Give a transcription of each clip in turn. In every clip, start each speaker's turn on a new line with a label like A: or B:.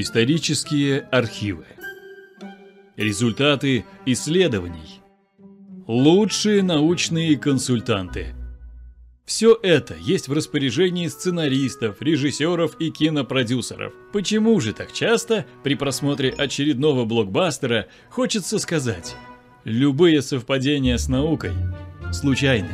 A: Исторические архивы. Результаты исследований. Лучшие научные консультанты. Все это есть в распоряжении сценаристов, режиссеров и кинопродюсеров. Почему же так часто при просмотре очередного блокбастера хочется сказать «любые совпадения с наукой случайны»?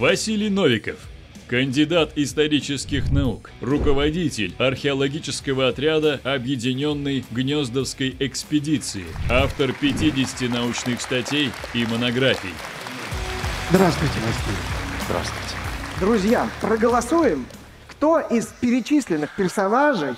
A: Василий Новиков Кандидат исторических наук, руководитель археологического отряда Объединенной Гнездовской экспедиции, автор 50 научных статей и монографий.
B: Здравствуйте, Василий.
C: Здравствуйте.
B: Друзья, проголосуем, кто из перечисленных персонажей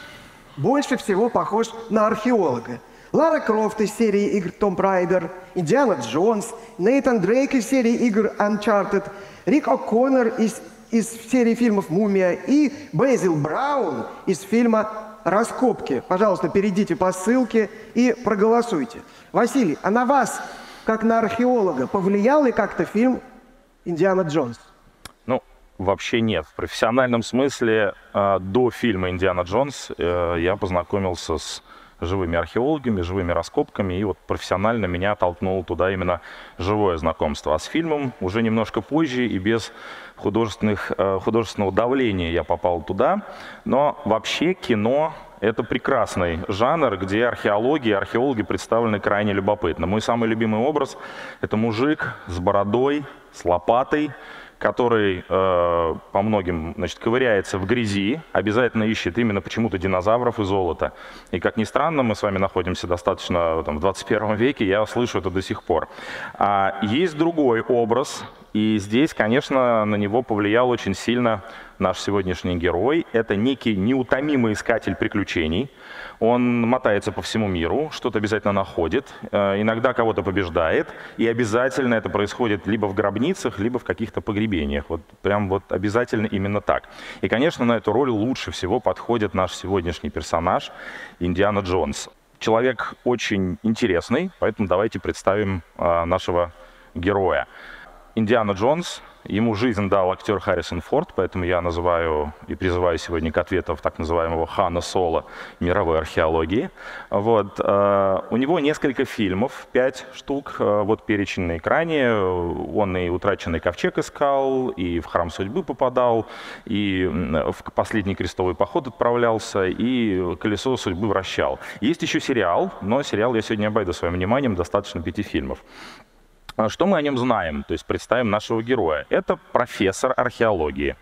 B: больше всего похож на археолога. Лара Крофт из серии игр Том Райдер, Индиана Джонс, Нейтан Дрейк из серии игр Uncharted, Рик О'Коннор из из серии фильмов «Мумия» и Бейзил Браун из фильма «Раскопки». Пожалуйста, перейдите по ссылке и проголосуйте. Василий, а на вас, как на археолога, повлиял ли как-то фильм «Индиана Джонс»?
C: Ну, вообще нет. В профессиональном смысле э, до фильма «Индиана Джонс» э, я познакомился с живыми археологами, живыми раскопками, и вот профессионально меня толкнуло туда именно живое знакомство. А с фильмом уже немножко позже и без художественных, э, художественного давления я попал туда. Но вообще кино это прекрасный жанр, где археологи и археологи представлены крайне любопытно. Мой самый любимый образ – это мужик с бородой, с лопатой, который э, по многим значит, ковыряется в грязи, обязательно ищет именно почему-то динозавров и золота. И как ни странно, мы с вами находимся достаточно там, в 21 веке, я слышу это до сих пор. А есть другой образ, и здесь, конечно, на него повлиял очень сильно наш сегодняшний герой. Это некий неутомимый искатель приключений. Он мотается по всему миру, что-то обязательно находит, э, иногда кого-то побеждает, и обязательно это происходит либо в гробницах, либо в каких-то погребениях. Вот прям вот обязательно именно так. И, конечно, на эту роль лучше всего подходит наш сегодняшний персонаж Индиана Джонс. Человек очень интересный, поэтому давайте представим э, нашего героя. Индиана Джонс, ему жизнь дал актер Харрисон Форд, поэтому я называю и призываю сегодня к ответам так называемого Хана Соло мировой археологии. Вот. Э, у него несколько фильмов, пять штук, э, вот перечень на экране. Он и «Утраченный ковчег» искал, и в «Храм судьбы» попадал, и в «Последний крестовый поход» отправлялся, и «Колесо судьбы» вращал. Есть еще сериал, но сериал я сегодня обойду своим вниманием, достаточно пяти фильмов. А что мы о нем знаем? То есть представим нашего героя. Это профессор археологии.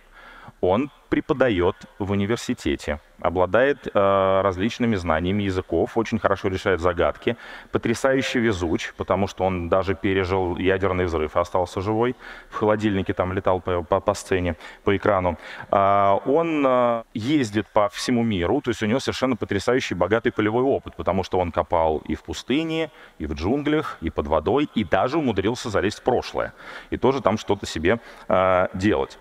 C: Он преподает в университете, обладает э, различными знаниями языков, очень хорошо решает загадки, потрясающе везуч, потому что он даже пережил ядерный взрыв и остался живой, в холодильнике там летал по, по, по сцене, по экрану. Э, он э, ездит по всему миру, то есть у него совершенно потрясающий богатый полевой опыт, потому что он копал и в пустыне, и в джунглях, и под водой, и даже умудрился залезть в прошлое, и тоже там что-то себе э, делать.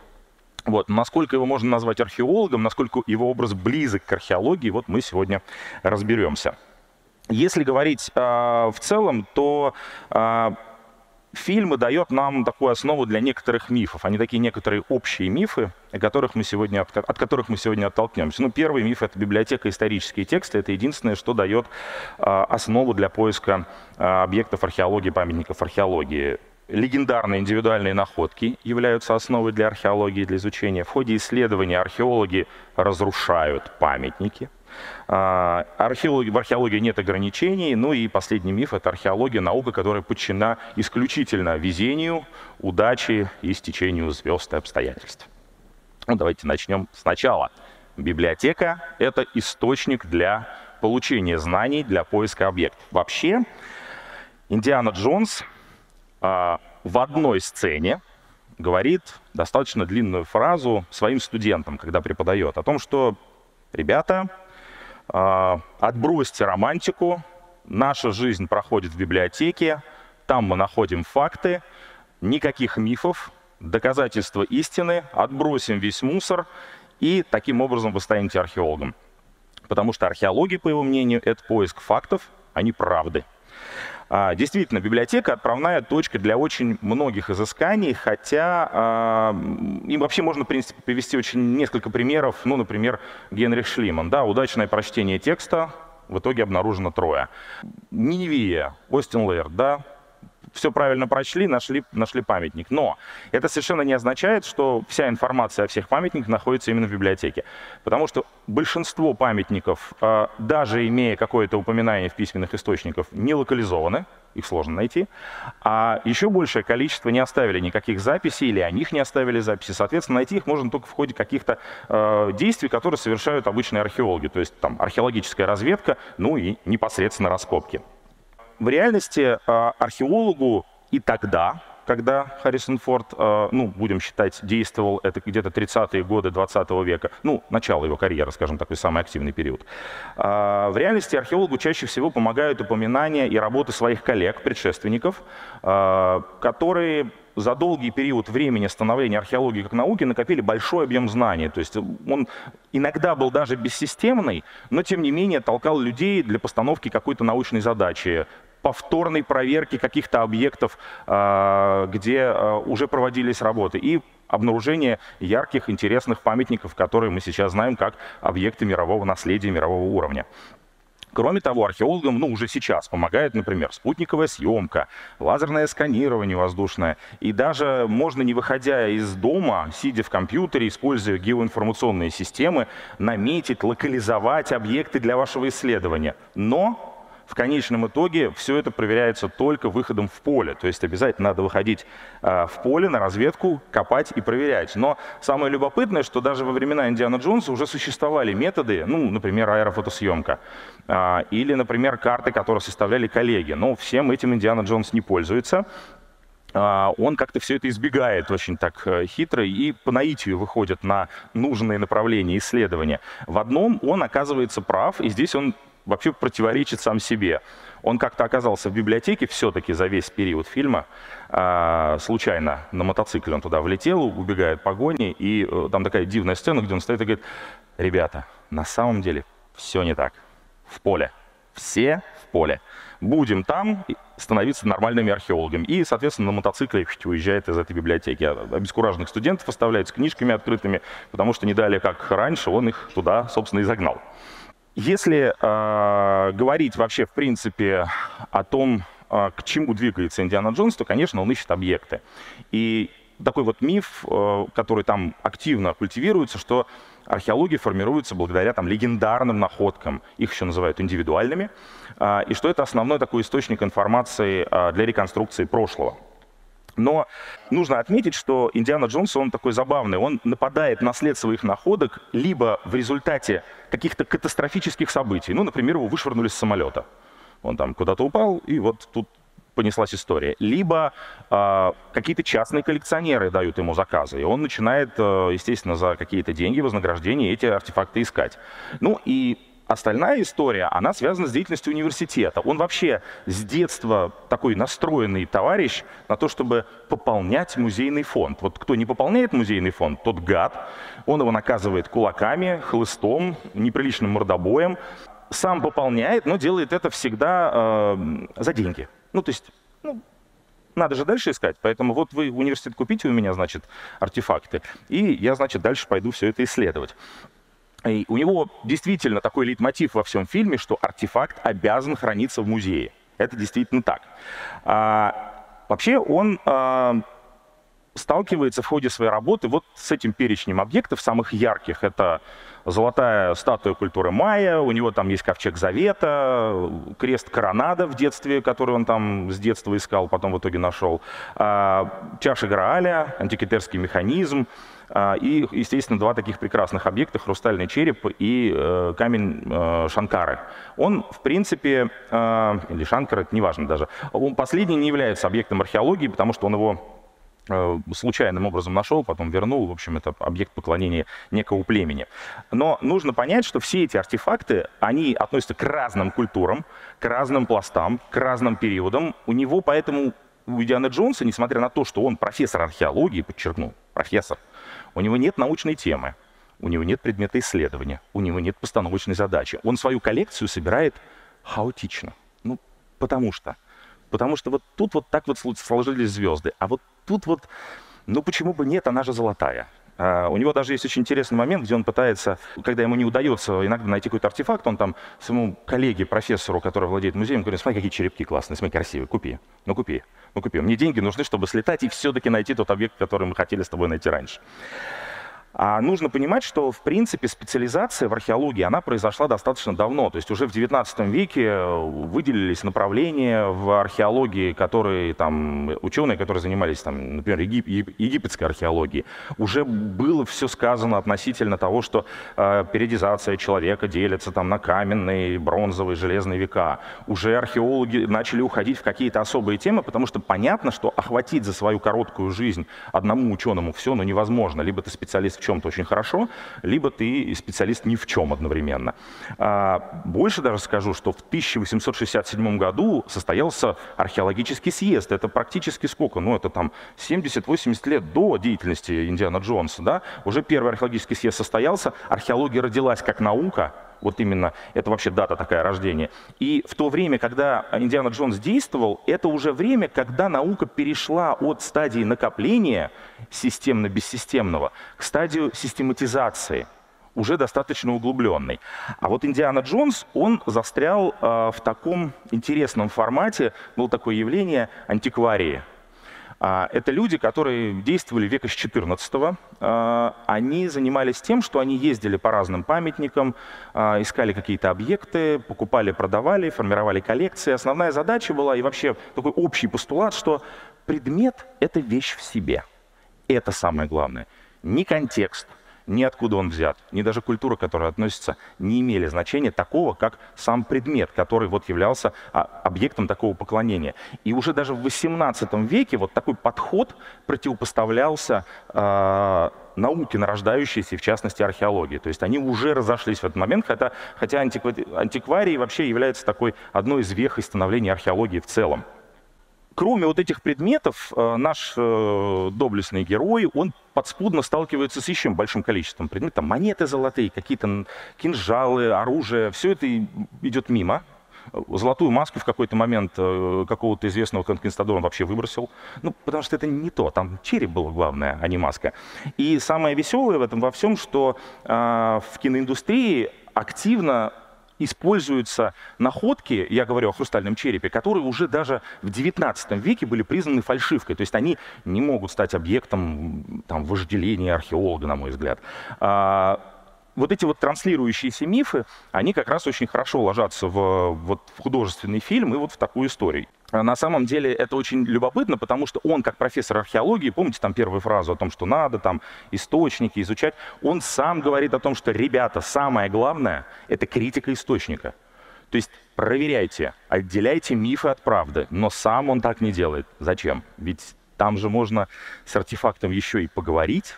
C: Вот. Насколько его можно назвать археологом, насколько его образ близок к археологии, вот мы сегодня разберемся. Если говорить э, в целом, то э, фильмы дают нам такую основу для некоторых мифов. Они такие некоторые общие мифы, о которых мы сегодня, от, от которых мы сегодня оттолкнемся. Ну, первый миф — это библиотека исторические тексты. Это единственное, что дает э, основу для поиска э, объектов археологии, памятников археологии. Легендарные индивидуальные находки являются основой для археологии, для изучения. В ходе исследования археологи разрушают памятники. А, археологи, в археологии нет ограничений. Ну и последний миф — это археология, наука, которая подчинена исключительно везению, удаче и стечению звезд и обстоятельств. Ну, давайте начнем сначала. Библиотека — это источник для получения знаний, для поиска объектов. Вообще, Индиана Джонс — а, в одной сцене говорит достаточно длинную фразу своим студентам, когда преподает, о том, что, ребята, а, отбросьте романтику, наша жизнь проходит в библиотеке, там мы находим факты, никаких мифов, доказательства истины, отбросим весь мусор, и таким образом вы станете археологом. Потому что археология, по его мнению, это поиск фактов, а не правды. А, действительно, библиотека отправная точка для очень многих изысканий, хотя а, им вообще можно, в принципе, привести очень несколько примеров. Ну, например, Генрих Шлиман, да, удачное прочтение текста, в итоге обнаружено трое. Ниневия, Остин Лейер, да, все правильно прочли, нашли, нашли памятник. Но это совершенно не означает, что вся информация о всех памятниках находится именно в библиотеке. Потому что большинство памятников, а, даже имея какое-то упоминание в письменных источниках, не локализованы, их сложно найти, а еще большее количество не оставили никаких записей или о них не оставили записи. Соответственно, найти их можно только в ходе каких-то э, действий, которые совершают обычные археологи, то есть там археологическая разведка, ну и непосредственно раскопки. В реальности а, археологу и тогда, когда Харрисон Форд, а, ну, будем считать, действовал, это где-то 30-е годы 20 века, ну, начало его карьеры, скажем, такой самый активный период. А, в реальности археологу чаще всего помогают упоминания и работы своих коллег, предшественников, которые за долгий период времени становления археологии как науки накопили большой объем знаний. То есть он иногда был даже бессистемный, но тем не менее толкал людей для постановки какой-то научной задачи, повторной проверки каких-то объектов, а, где а, уже проводились работы, и обнаружение ярких, интересных памятников, которые мы сейчас знаем как объекты мирового наследия, мирового уровня. Кроме того, археологам ну, уже сейчас помогает, например, спутниковая съемка, лазерное сканирование воздушное. И даже можно, не выходя из дома, сидя в компьютере, используя геоинформационные системы, наметить, локализовать объекты для вашего исследования. Но в конечном итоге все это проверяется только выходом в поле. То есть обязательно надо выходить э, в поле на разведку, копать и проверять. Но самое любопытное, что даже во времена Индиана Джонса уже существовали методы, ну, например, аэрофотосъемка, э, или, например, карты, которые составляли коллеги. Но всем этим Индиана Джонс не пользуется он как-то все это избегает очень так э, хитро и по наитию выходит на нужные направления исследования. В одном он оказывается прав, и здесь он вообще противоречит сам себе. Он как-то оказался в библиотеке все-таки за весь период фильма, а, случайно на мотоцикле он туда влетел, убегает погони, и э, там такая дивная сцена, где он стоит и говорит, ребята, на самом деле все не так. В поле. Все в поле. Будем там становиться нормальными археологами. И, соответственно, на мотоцикле уезжает из этой библиотеки. Обескураженных студентов оставляет с книжками открытыми, потому что не далее, как раньше, он их туда, собственно, и загнал. Если э, говорить вообще, в принципе, о том, э, к чему двигается Индиана Джонс, то, конечно, он ищет объекты. И такой вот миф, э, который там активно культивируется, что археология формируется благодаря там, легендарным находкам, их еще называют индивидуальными, э, и что это основной такой источник информации э, для реконструкции прошлого. Но нужно отметить, что Индиана Джонс, он такой забавный. Он нападает на след своих находок либо в результате каких-то катастрофических событий. Ну, например, его вышвырнули с самолета. Он там куда-то упал, и вот тут понеслась история. Либо э, какие-то частные коллекционеры дают ему заказы, и он начинает, э, естественно, за какие-то деньги, вознаграждения эти артефакты искать. Ну и Остальная история, она связана с деятельностью университета. Он вообще с детства такой настроенный товарищ на то, чтобы пополнять музейный фонд. Вот кто не пополняет музейный фонд, тот гад. Он его наказывает кулаками, хлыстом, неприличным мордобоем. Сам пополняет, но делает это всегда э, за деньги. Ну, то есть, ну, надо же дальше искать. Поэтому вот вы университет купите у меня, значит, артефакты, и я, значит, дальше пойду все это исследовать. И у него действительно такой лейтмотив во всем фильме, что артефакт обязан храниться в музее. Это действительно так. А, вообще он а, сталкивается в ходе своей работы вот с этим перечнем объектов, самых ярких. Это золотая статуя культуры майя, у него там есть ковчег завета, крест коронада в детстве, который он там с детства искал, потом в итоге нашел, а, чаша Грааля, антикитерский механизм, а, и, естественно, два таких прекрасных объекта, хрустальный череп и э, камень э, Шанкары. Он, в принципе, э, или Шанкара, это неважно даже, он последний не является объектом археологии, потому что он его случайным образом нашел, потом вернул. В общем, это объект поклонения некого племени. Но нужно понять, что все эти артефакты, они относятся к разным культурам, к разным пластам, к разным периодам. У него поэтому, у Индиана Джонса, несмотря на то, что он профессор археологии, подчеркну, профессор, у него нет научной темы, у него нет предмета исследования, у него нет постановочной задачи. Он свою коллекцию собирает хаотично. Ну, потому что Потому что вот тут вот так вот сложились звезды. А вот тут вот, ну почему бы нет, она же золотая. Uh, у него даже есть очень интересный момент, где он пытается, когда ему не удается иногда найти какой-то артефакт, он там своему коллеге, профессору, который владеет музеем, говорит, смотри, какие черепки классные, смотри, красивые, купи, ну купи, ну купи. Мне деньги нужны, чтобы слетать и все-таки найти тот объект, который мы хотели с тобой найти раньше. А нужно понимать, что, в принципе, специализация в археологии, она произошла достаточно давно. То есть уже в XIX веке э, выделились направления в археологии, которые там, ученые, которые занимались, там, например, егип, египетской археологией. Уже было все сказано относительно того, что э, периодизация человека делится там, на каменные, бронзовые, железные века. Уже археологи начали уходить в какие-то особые темы, потому что понятно, что охватить за свою короткую жизнь одному ученому все ну, невозможно. Либо ты специалист в чем-то очень хорошо, либо ты специалист ни в чем одновременно. А, больше даже скажу, что в 1867 году состоялся археологический съезд. Это практически сколько? Ну, это там 70-80 лет до деятельности Индиана Джонса. Да? Уже первый археологический съезд состоялся, археология родилась как наука, вот именно, это вообще дата такая рождения. И в то время, когда Индиана Джонс действовал, это уже время, когда наука перешла от стадии накопления системно-бессистемного к стадию систематизации уже достаточно углубленной. А вот Индиана Джонс, он застрял э, в таком интересном формате, было такое явление антикварии. А, это люди, которые действовали века с 14 а, Они занимались тем, что они ездили по разным памятникам, а, искали какие-то объекты, покупали, продавали, формировали коллекции. Основная задача была, и вообще такой общий постулат, что предмет — это вещь в себе. Это самое главное. Не контекст, ни откуда он взят, ни даже культура, к которой относится, не имели значения такого, как сам предмет, который вот являлся а, объектом такого поклонения. И уже даже в XVIII веке вот такой подход противопоставлялся э, науке, нарождающейся, в частности, археологии. То есть они уже разошлись в этот момент, хотя, хотя антикварий вообще является такой одной из вех становления археологии в целом кроме вот этих предметов, э, наш э, доблестный герой, он подспудно сталкивается с еще большим количеством предметов. Монеты золотые, какие-то кинжалы, оружие. Все это идет мимо. Золотую маску в какой-то момент э, какого-то известного конкистадора он вообще выбросил. Ну, потому что это не то. Там череп был главное, а не маска. И самое веселое в этом во всем, что э, в киноиндустрии активно используются находки, я говорю о хрустальном черепе, которые уже даже в XIX веке были признаны фальшивкой. То есть они не могут стать объектом там, вожделения археолога, на мой взгляд. Вот эти вот транслирующиеся мифы, они как раз очень хорошо ложатся в, вот, в художественный фильм и вот в такую историю. А на самом деле это очень любопытно, потому что он, как профессор археологии, помните там первую фразу о том, что надо там источники изучать, он сам говорит о том, что, ребята, самое главное — это критика источника. То есть проверяйте, отделяйте мифы от правды, но сам он так не делает. Зачем? Ведь там же можно с артефактом еще и поговорить,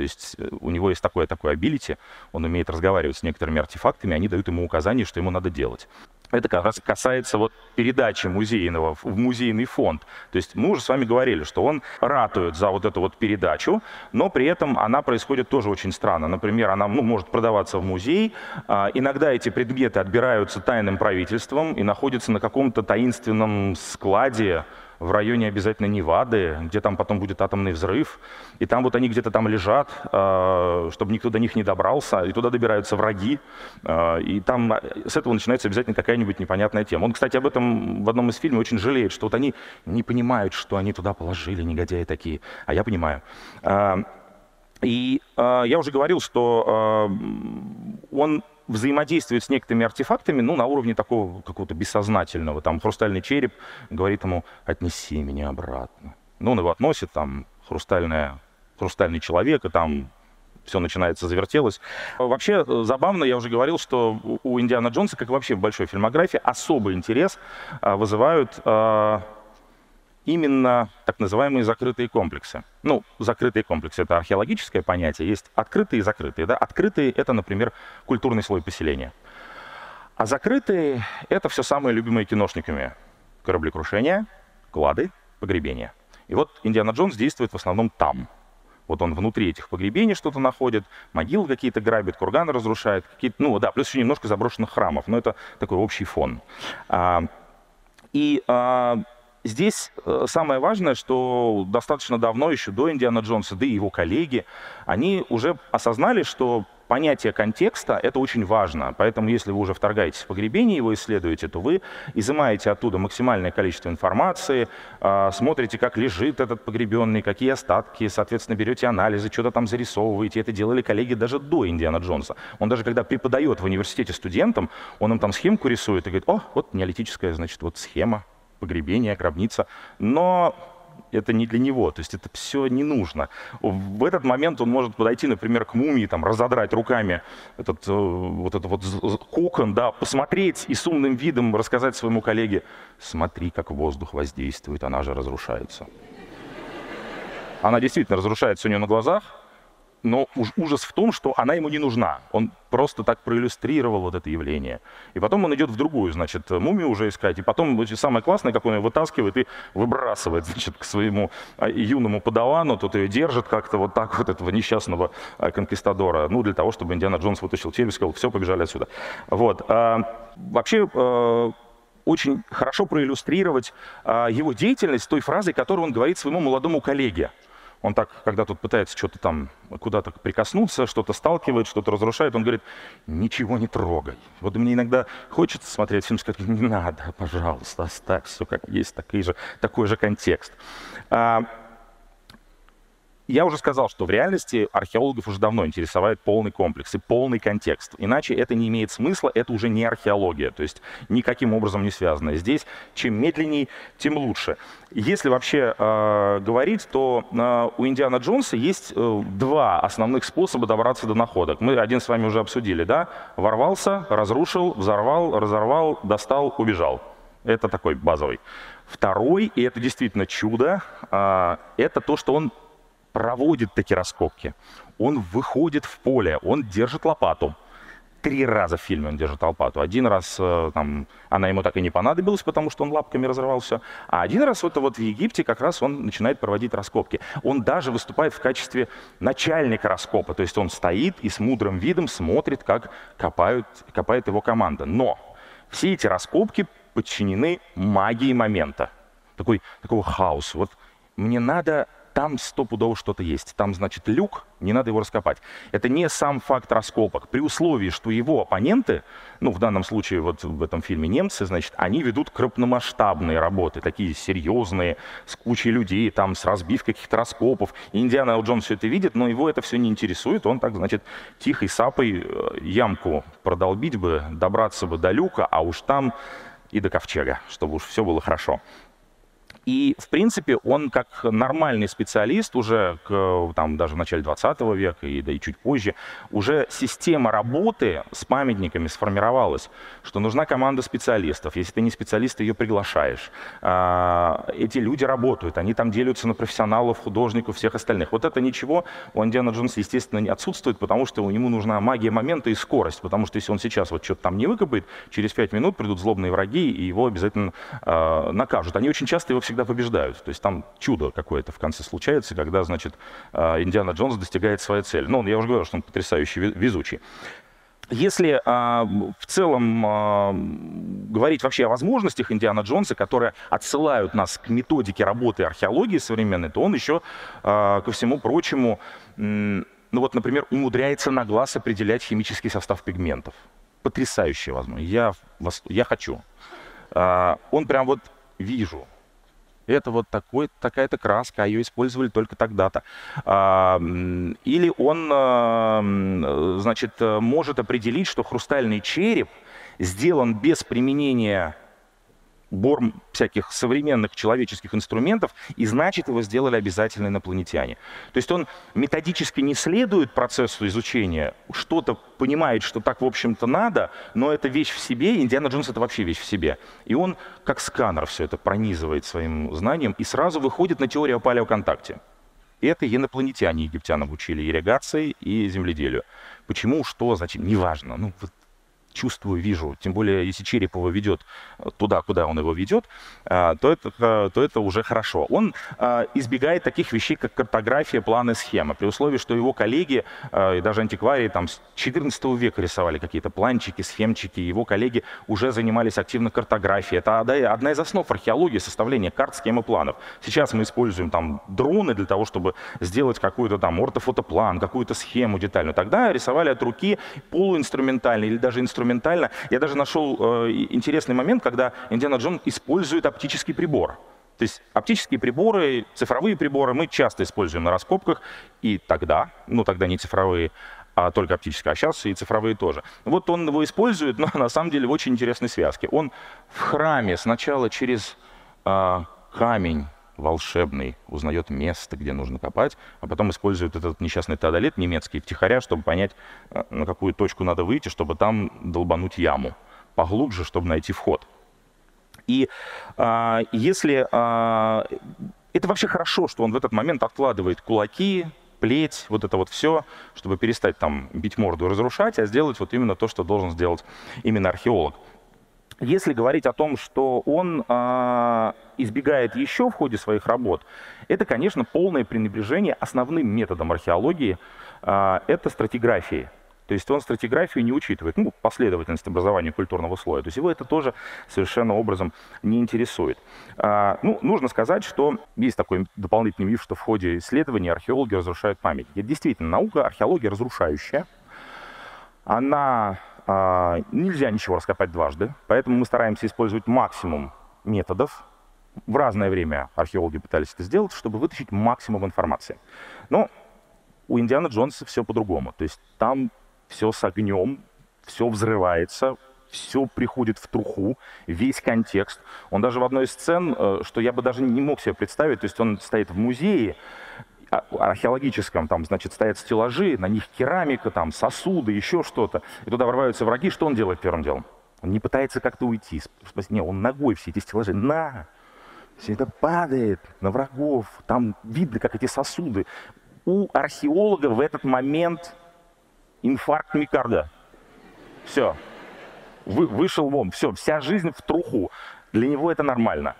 C: то есть э, у него есть такое такое абилити, он умеет разговаривать с некоторыми артефактами, они дают ему указания, что ему надо делать. Это как раз касается вот передачи музейного в музейный фонд. То есть мы уже с вами говорили, что он ратует за вот эту вот передачу, но при этом она происходит тоже очень странно. Например, она ну, может продаваться в музей, а, иногда эти предметы отбираются тайным правительством и находятся на каком-то таинственном складе, в районе обязательно Невады, где там потом будет атомный взрыв, и там вот они где-то там лежат, э, чтобы никто до них не добрался, и туда добираются враги, э, и там э, с этого начинается обязательно какая-нибудь непонятная тема. Он, кстати, об этом в одном из фильмов очень жалеет, что вот они не понимают, что они туда положили, негодяи такие, а я понимаю. И я уже говорил, что он взаимодействует с некоторыми артефактами, ну, на уровне такого какого-то бессознательного. Там хрустальный череп говорит ему, отнеси меня обратно. Ну, он его относит, там, хрустальная, хрустальный человек, и там все начинается, завертелось. Вообще забавно, я уже говорил, что у Индиана Джонса, как вообще в большой фильмографии, особый интерес а, вызывают а, именно так называемые закрытые комплексы. Ну, закрытые комплексы — это археологическое понятие, есть открытые и закрытые. Да? Открытые — это, например, культурный слой поселения. А закрытые — это все самые любимые киношниками. Кораблекрушения, клады, погребения. И вот Индиана Джонс действует в основном там. Вот он внутри этих погребений что-то находит, могилы какие-то грабит, курганы разрушает, какие-то, ну да, плюс еще немножко заброшенных храмов, но это такой общий фон. А, и а, здесь э, самое важное, что достаточно давно, еще до Индиана Джонса, да и его коллеги, они уже осознали, что понятие контекста — это очень важно. Поэтому если вы уже вторгаетесь в погребение, его исследуете, то вы изымаете оттуда максимальное количество информации, э, смотрите, как лежит этот погребенный, какие остатки, соответственно, берете анализы, что-то там зарисовываете. Это делали коллеги даже до Индиана Джонса. Он даже когда преподает в университете студентам, он им там схемку рисует и говорит, о, вот неолитическая, значит, вот схема погребение, гробница. Но это не для него, то есть это все не нужно. В этот момент он может подойти, например, к мумии, там, разодрать руками этот э, вот этот вот кокон, да, посмотреть и с умным видом рассказать своему коллеге, смотри, как воздух воздействует, она же разрушается. Она действительно разрушается у нее на глазах, но уж ужас в том, что она ему не нужна. Он просто так проиллюстрировал вот это явление. И потом он идет в другую, значит, мумию уже искать. И потом самое классное, как он ее вытаскивает и выбрасывает, значит, к своему а, юному подавану. Тут ее держит как-то вот так вот этого несчастного а, конкистадора. Ну, для того, чтобы Индиана Джонс вытащил челюсть, сказал, все, побежали отсюда. Вот. А, вообще, очень хорошо проиллюстрировать его деятельность той фразой, которую он говорит своему молодому коллеге – он так, когда тут пытается что-то там куда-то прикоснуться, что-то сталкивает, что-то разрушает, он говорит, ничего не трогай. Вот мне иногда хочется смотреть фильм, сказать, не надо, пожалуйста, оставь все как есть, такой же, такой же контекст. А, я уже сказал, что в реальности археологов уже давно интересовает полный комплекс и полный контекст. Иначе это не имеет смысла, это уже не археология, то есть никаким образом не связано. Здесь чем медленнее, тем лучше. Если вообще э, говорить, то э, у Индиана Джонса есть э, два основных способа добраться до находок. Мы один с вами уже обсудили, да? Ворвался, разрушил, взорвал, разорвал, достал, убежал. Это такой базовый. Второй, и это действительно чудо, э, это то, что он проводит такие раскопки. Он выходит в поле, он держит лопату. Три раза в фильме он держит лопату. Один раз э, там, она ему так и не понадобилась, потому что он лапками разрывал все. А один раз вот, вот в Египте как раз он начинает проводить раскопки. Он даже выступает в качестве начальника раскопа. То есть он стоит и с мудрым видом смотрит, как копают, копает его команда. Но все эти раскопки подчинены магии момента. Такой, такого хаоса. Вот мне надо там стопудово что-то есть. Там, значит, люк, не надо его раскопать. Это не сам факт раскопок. При условии, что его оппоненты, ну, в данном случае вот в этом фильме немцы, значит, они ведут крупномасштабные работы, такие серьезные, с кучей людей, там, с разбивкой каких-то раскопов. Индиана Джон все это видит, но его это все не интересует. Он так, значит, тихой сапой э, ямку продолбить бы, добраться бы до люка, а уж там и до ковчега, чтобы уж все было хорошо. И, в принципе, он как нормальный специалист уже к, там, даже в начале 20 века и, да и чуть позже, уже система работы с памятниками сформировалась, что нужна команда специалистов. Если ты не специалист, ты ее приглашаешь. А, эти люди работают, они там делятся на профессионалов, художников, всех остальных. Вот это ничего у Индиана Джонса, естественно, не отсутствует, потому что у него нужна магия момента и скорость. Потому что если он сейчас вот что-то там не выкопает, через пять минут придут злобные враги и его обязательно э, накажут. Они очень часто его всегда всегда побеждают. То есть там чудо какое-то в конце случается, когда, значит, а, Индиана Джонс достигает своей цели. Ну, я уже говорил, что он потрясающий везучий. Если а, в целом а, говорить вообще о возможностях Индиана Джонса, которые отсылают нас к методике работы археологии современной, то он еще, а, ко всему прочему, ну вот, например, умудряется на глаз определять химический состав пигментов. Потрясающая возможность. Я, я хочу. А, он прям вот вижу, это вот такой, такая-то краска, а ее использовали только тогда-то. А, или он, а, значит, может определить, что хрустальный череп сделан без применения бор всяких современных человеческих инструментов, и значит его сделали обязательно инопланетяне. То есть он методически не следует процессу изучения, что-то понимает, что так, в общем-то, надо, но это вещь в себе, Индиана Джонс это вообще вещь в себе. И он, как сканер, все это пронизывает своим знанием и сразу выходит на теорию о палеоконтакте. Это инопланетяне египтянам учили ирригации и земледелию. Почему, что, зачем, неважно. Ну, вот чувствую, вижу, тем более, если череп его ведет туда, куда он его ведет, то это, то это уже хорошо. Он избегает таких вещей, как картография, планы, схемы, при условии, что его коллеги и даже антикварии там с 14 века рисовали какие-то планчики, схемчики, его коллеги уже занимались активно картографией. Это одна из основ археологии, составления карт, схем и планов. Сейчас мы используем там дроны для того, чтобы сделать какой-то там ортофотоплан, какую-то схему детальную. Тогда рисовали от руки полуинструментально или даже инструментально. Я даже нашел э, интересный момент, когда Индиана Джон использует оптический прибор. То есть оптические приборы, цифровые приборы мы часто используем на раскопках, и тогда, ну тогда не цифровые, а только оптические, а сейчас и цифровые тоже. Вот он его использует, но на самом деле в очень интересной связке. Он в храме сначала через э, камень волшебный, узнает место, где нужно копать, а потом использует этот несчастный теодолит немецкий втихаря, чтобы понять, э, на какую точку надо выйти, чтобы там долбануть яму поглубже, чтобы найти вход. И а, если а, это вообще хорошо, что он в этот момент откладывает кулаки, плеть, вот это вот все, чтобы перестать там бить морду и разрушать, а сделать вот именно то, что должен сделать именно археолог. Если говорить о том, что он э, избегает еще в ходе своих работ, это, конечно, полное пренебрежение основным методом археологии, э, это стратиграфии. То есть он стратиграфию не учитывает, ну, последовательность образования культурного слоя. То есть его это тоже совершенно образом не интересует. А, ну, нужно сказать, что есть такой дополнительный миф, что в ходе исследований археологи разрушают памятники. Это действительно наука, археология разрушающая. Она нельзя ничего раскопать дважды, поэтому мы стараемся использовать максимум методов. В разное время археологи пытались это сделать, чтобы вытащить максимум информации. Но у Индиана Джонса все по-другому. То есть там все с огнем, все взрывается, все приходит в труху, весь контекст. Он даже в одной из сцен, э, что я бы даже не мог себе представить, то есть он стоит в музее, а, археологическом, там, значит, стоят стеллажи, на них керамика, там, сосуды, еще что-то. И туда ворваются враги. Что он делает первым делом? Он не пытается как-то уйти. Не, он ногой все эти стеллажи. На! Все это падает на врагов. Там видно, как эти сосуды. У археолога в этот момент инфаркт микарда. Все. Вы, вышел вон. Все. Вся жизнь в труху. Для него это нормально.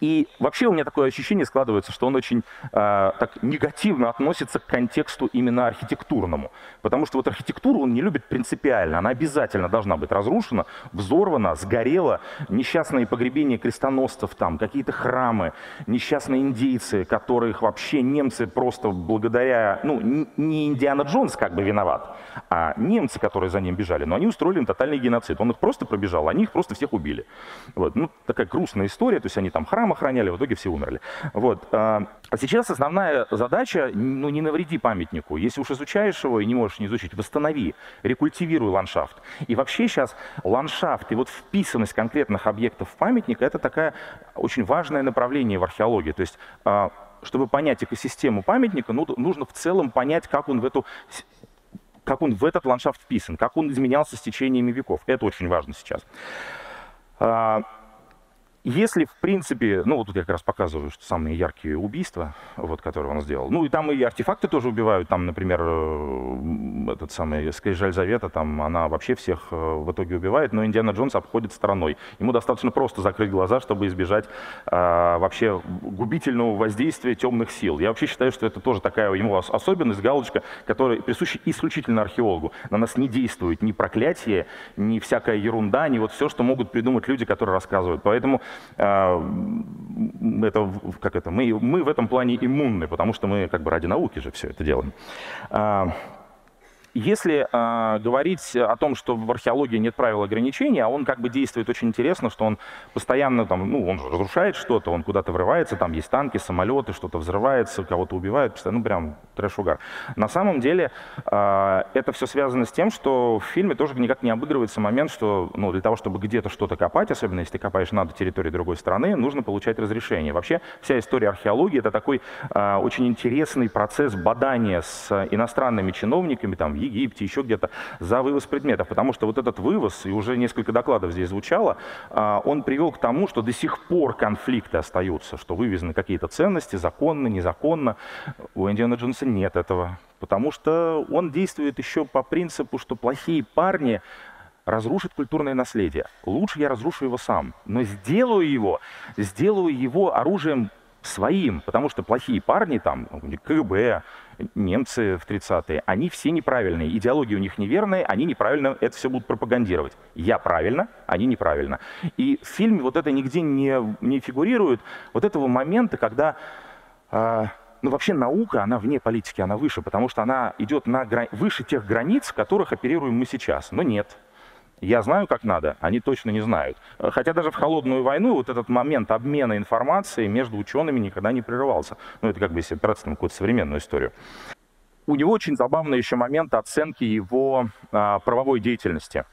C: И вообще у меня такое ощущение складывается, что он очень э, так негативно относится к контексту именно архитектурному. Потому что вот архитектуру он не любит принципиально. Она обязательно должна быть разрушена, взорвана, сгорела. Несчастные погребения крестоносцев там, какие-то храмы, несчастные индейцы, которых вообще немцы просто благодаря... Ну, не Индиана Джонс как бы виноват, а немцы, которые за ним бежали. Но они устроили им тотальный геноцид. Он их просто пробежал, они их просто всех убили. Вот. Ну, такая грустная история. То есть они там храм охраняли, в итоге все умерли. Вот. А сейчас основная задача, ну, не навреди памятнику. Если уж изучаешь его и не можешь не изучить, восстанови, рекультивируй ландшафт. И вообще сейчас ландшафт и вот вписанность конкретных объектов в памятник, это такая очень важное направление в археологии. То есть а, чтобы понять экосистему памятника, ну, нужно в целом понять, как он в эту как он в этот ландшафт вписан, как он изменялся с течениями веков. Это очень важно сейчас. Если, в принципе, ну вот тут я как раз показываю, что самые яркие убийства, вот, которые он сделал. Ну и там и артефакты тоже убивают. Там, например, э, этот самый Скрижаль Завета, там она вообще всех э, в итоге убивает, но Индиана Джонс обходит стороной. Ему достаточно просто закрыть глаза, чтобы избежать а, вообще губительного воздействия темных сил. Я вообще считаю, что это тоже такая ему особенность, галочка, которая присуща исключительно археологу. На нас не действует ни проклятие, ни всякая ерунда, ни вот все, что могут придумать люди, которые рассказывают. Поэтому это, как это, мы, мы в этом плане иммунны, потому что мы как бы ради науки же все это делаем. Если э, говорить о том, что в археологии нет правил ограничения, а он как бы действует очень интересно, что он постоянно там, ну, он же разрушает что-то, он куда-то врывается, там есть танки, самолеты, что-то взрывается, кого-то убивают, ну, прям трэш-угар. На самом деле э, это все связано с тем, что в фильме тоже никак не обыгрывается момент, что, ну, для того, чтобы где-то что-то копать, особенно если ты копаешь на территории другой страны, нужно получать разрешение. Вообще вся история археологии — это такой э, очень интересный процесс бадания с иностранными чиновниками, там, Египте, еще где-то, за вывоз предметов. Потому что вот этот вывоз, и уже несколько докладов здесь звучало, а, он привел к тому, что до сих пор конфликты остаются, что вывезены какие-то ценности, законно, незаконно. У Индиана Джонса нет этого. Потому что он действует еще по принципу, что плохие парни разрушит культурное наследие. Лучше я разрушу его сам, но сделаю его, сделаю его оружием своим, потому что плохие парни там, КГБ, немцы в 30-е, они все неправильные, идеологии у них неверные, они неправильно это все будут пропагандировать. Я правильно, они неправильно. И в фильме вот это нигде не, не фигурирует, вот этого момента, когда... Э, ну, вообще наука, она вне политики, она выше, потому что она идет на грани... выше тех границ, в которых оперируем мы сейчас. Но нет, я знаю, как надо, они точно не знают. Хотя даже в холодную войну вот этот момент обмена информацией между учеными никогда не прерывался. Ну, это как бы если опираться на какую-то современную историю. У него очень забавный еще момент оценки его а, правовой деятельности.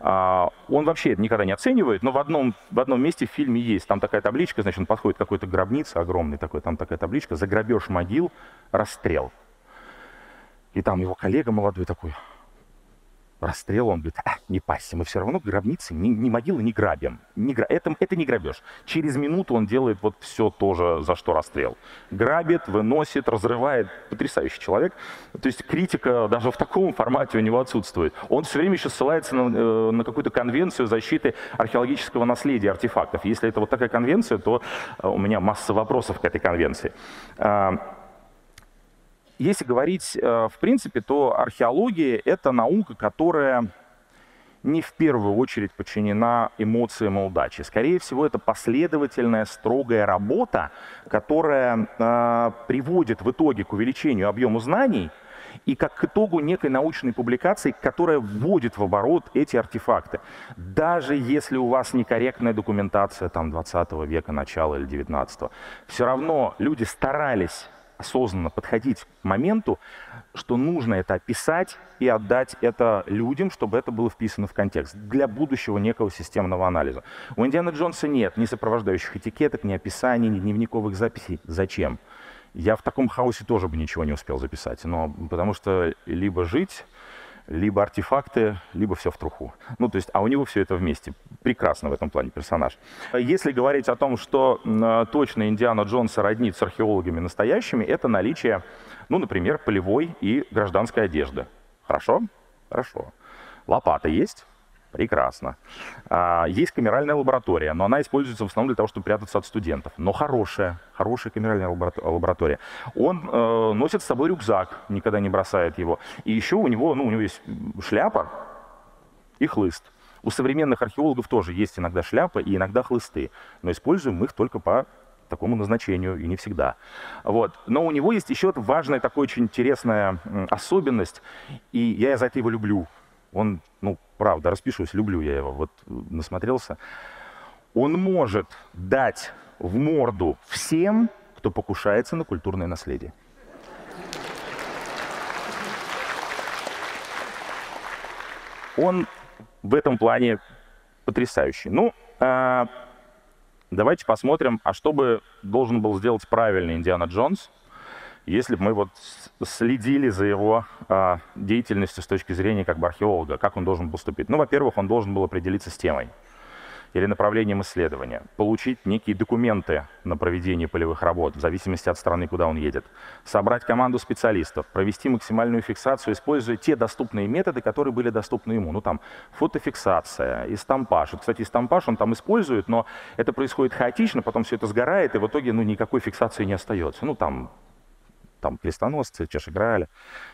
C: А, он вообще это никогда не оценивает, но в одном, в одном месте в фильме есть. Там такая табличка, значит, он подходит к какой-то гробнице огромной такой, там такая табличка, за грабеж могил, расстрел. И там его коллега молодой такой, расстрел, он говорит, а, не пасся, мы все равно гробницы, ни, ни могилы не грабим. Не, это, это не грабеж. Через минуту он делает вот все тоже, за что расстрел. Грабит, выносит, разрывает. Потрясающий человек. То есть критика даже в таком формате у него отсутствует. Он все время еще ссылается на, э, на какую-то конвенцию защиты археологического наследия, артефактов. Если это вот такая конвенция, то э, у меня масса вопросов к этой конвенции. Если говорить э, в принципе, то археология — это наука, которая не в первую очередь подчинена эмоциям и удаче. Скорее всего, это последовательная, строгая работа, которая э, приводит в итоге к увеличению объема знаний и как к итогу некой научной публикации, которая вводит в оборот эти артефакты. Даже если у вас некорректная документация там, 20 века, начала или 19, все равно люди старались осознанно подходить к моменту, что нужно это описать и отдать это людям, чтобы это было вписано в контекст для будущего некого системного анализа. У Индиана Джонса нет ни сопровождающих этикеток, ни описаний, ни дневниковых записей. Зачем? Я в таком хаосе тоже бы ничего не успел записать, но потому что либо жить либо артефакты, либо все в труху. Ну, то есть, а у него все это вместе. Прекрасно в этом плане персонаж. Если говорить о том, что точно Индиана Джонса роднит с археологами настоящими, это наличие, ну, например, полевой и гражданской одежды. Хорошо? Хорошо. Лопата есть? Прекрасно. А, есть камеральная лаборатория, но она используется в основном для того, чтобы прятаться от студентов. Но хорошая, хорошая камеральная лаборатория. Он э, носит с собой рюкзак, никогда не бросает его. И еще у него, ну, у него есть шляпа и хлыст. У современных археологов тоже есть иногда шляпа и иногда хлысты, но используем их только по такому назначению и не всегда. Вот. Но у него есть еще важная такая очень интересная особенность, и я за это его люблю. Он, ну, правда, распишусь, люблю я его, вот насмотрелся. Он может дать в морду всем, кто покушается на культурное наследие. Он в этом плане потрясающий. Ну, э, давайте посмотрим, а что бы должен был сделать правильный Индиана Джонс – если бы мы вот следили за его а, деятельностью с точки зрения как бы археолога, как он должен поступить. Ну, во-первых, он должен был определиться с темой или направлением исследования, получить некие документы на проведение полевых работ в зависимости от страны, куда он едет, собрать команду специалистов, провести максимальную фиксацию, используя те доступные методы, которые были доступны ему. Ну там фотофиксация, истампаж. Кстати, истампаж он там использует, но это происходит хаотично, потом все это сгорает, и в итоге ну, никакой фиксации не остается. Ну там там крестоносцы, чашеграли,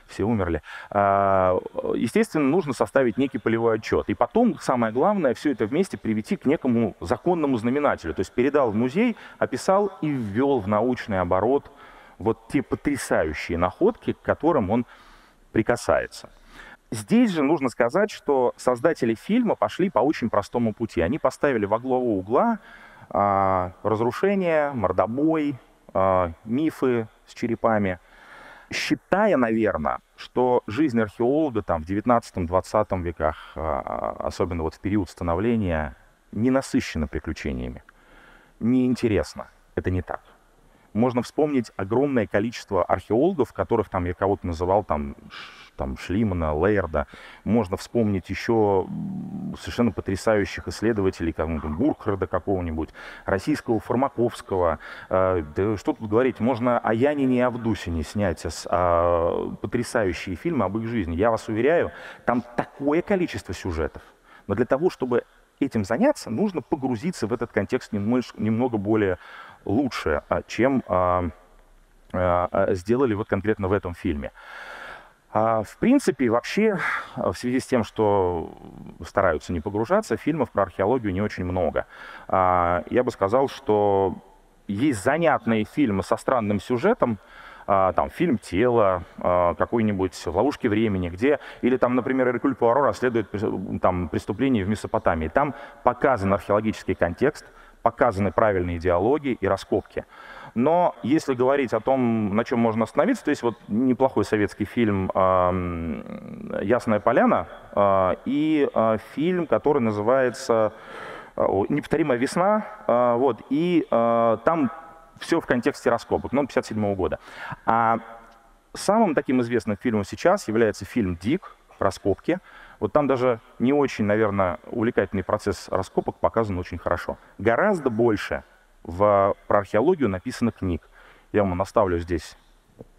C: все умерли. А, естественно, нужно составить некий полевой отчет. И потом, самое главное, все это вместе привести к некому законному знаменателю. То есть передал в музей, описал и ввел в научный оборот вот те потрясающие находки, к которым он прикасается. Здесь же нужно сказать, что создатели фильма пошли по очень простому пути. Они поставили во главу угла а, разрушение, мордобой, мифы, с черепами, считая, наверное, что жизнь археолога там в 19-20 веках, а, особенно вот в период становления, не насыщена приключениями, неинтересно. Это не так. Можно вспомнить огромное количество археологов, которых там я кого-то называл там там Шлимана, Лейерда. Можно вспомнить еще совершенно потрясающих исследователей, как ну, Бурхарда какого-нибудь, российского Фармаковского. Э, да что тут говорить, можно о Янине и Авдусине снять а, потрясающие фильмы об их жизни. Я вас уверяю, там такое количество сюжетов. Но для того, чтобы этим заняться, нужно погрузиться в этот контекст немного, немного более лучше, а, чем а, а, сделали вот конкретно в этом фильме. В принципе, вообще, в связи с тем, что стараются не погружаться, фильмов про археологию не очень много. Я бы сказал, что есть занятные фильмы со странным сюжетом, а, там, фильм «Тело», а, какой-нибудь «В ловушке времени», где, или там, например, Эркюль Пуаро расследует там, преступление в Месопотамии. Там показан археологический контекст, показаны правильные диалоги и раскопки. Но если говорить о том, на чем можно остановиться, то есть вот неплохой советский фильм «Ясная поляна» э, и э, фильм, который называется «Неповторимая весна». Вот, и там все в контексте раскопок, ну, 57 года. А самым таким известным фильмом сейчас является фильм «Дик», раскопки. Вот там даже не очень, наверное, увлекательный процесс раскопок показан очень хорошо. Гораздо больше в, про археологию написано книг. Я вам наставлю здесь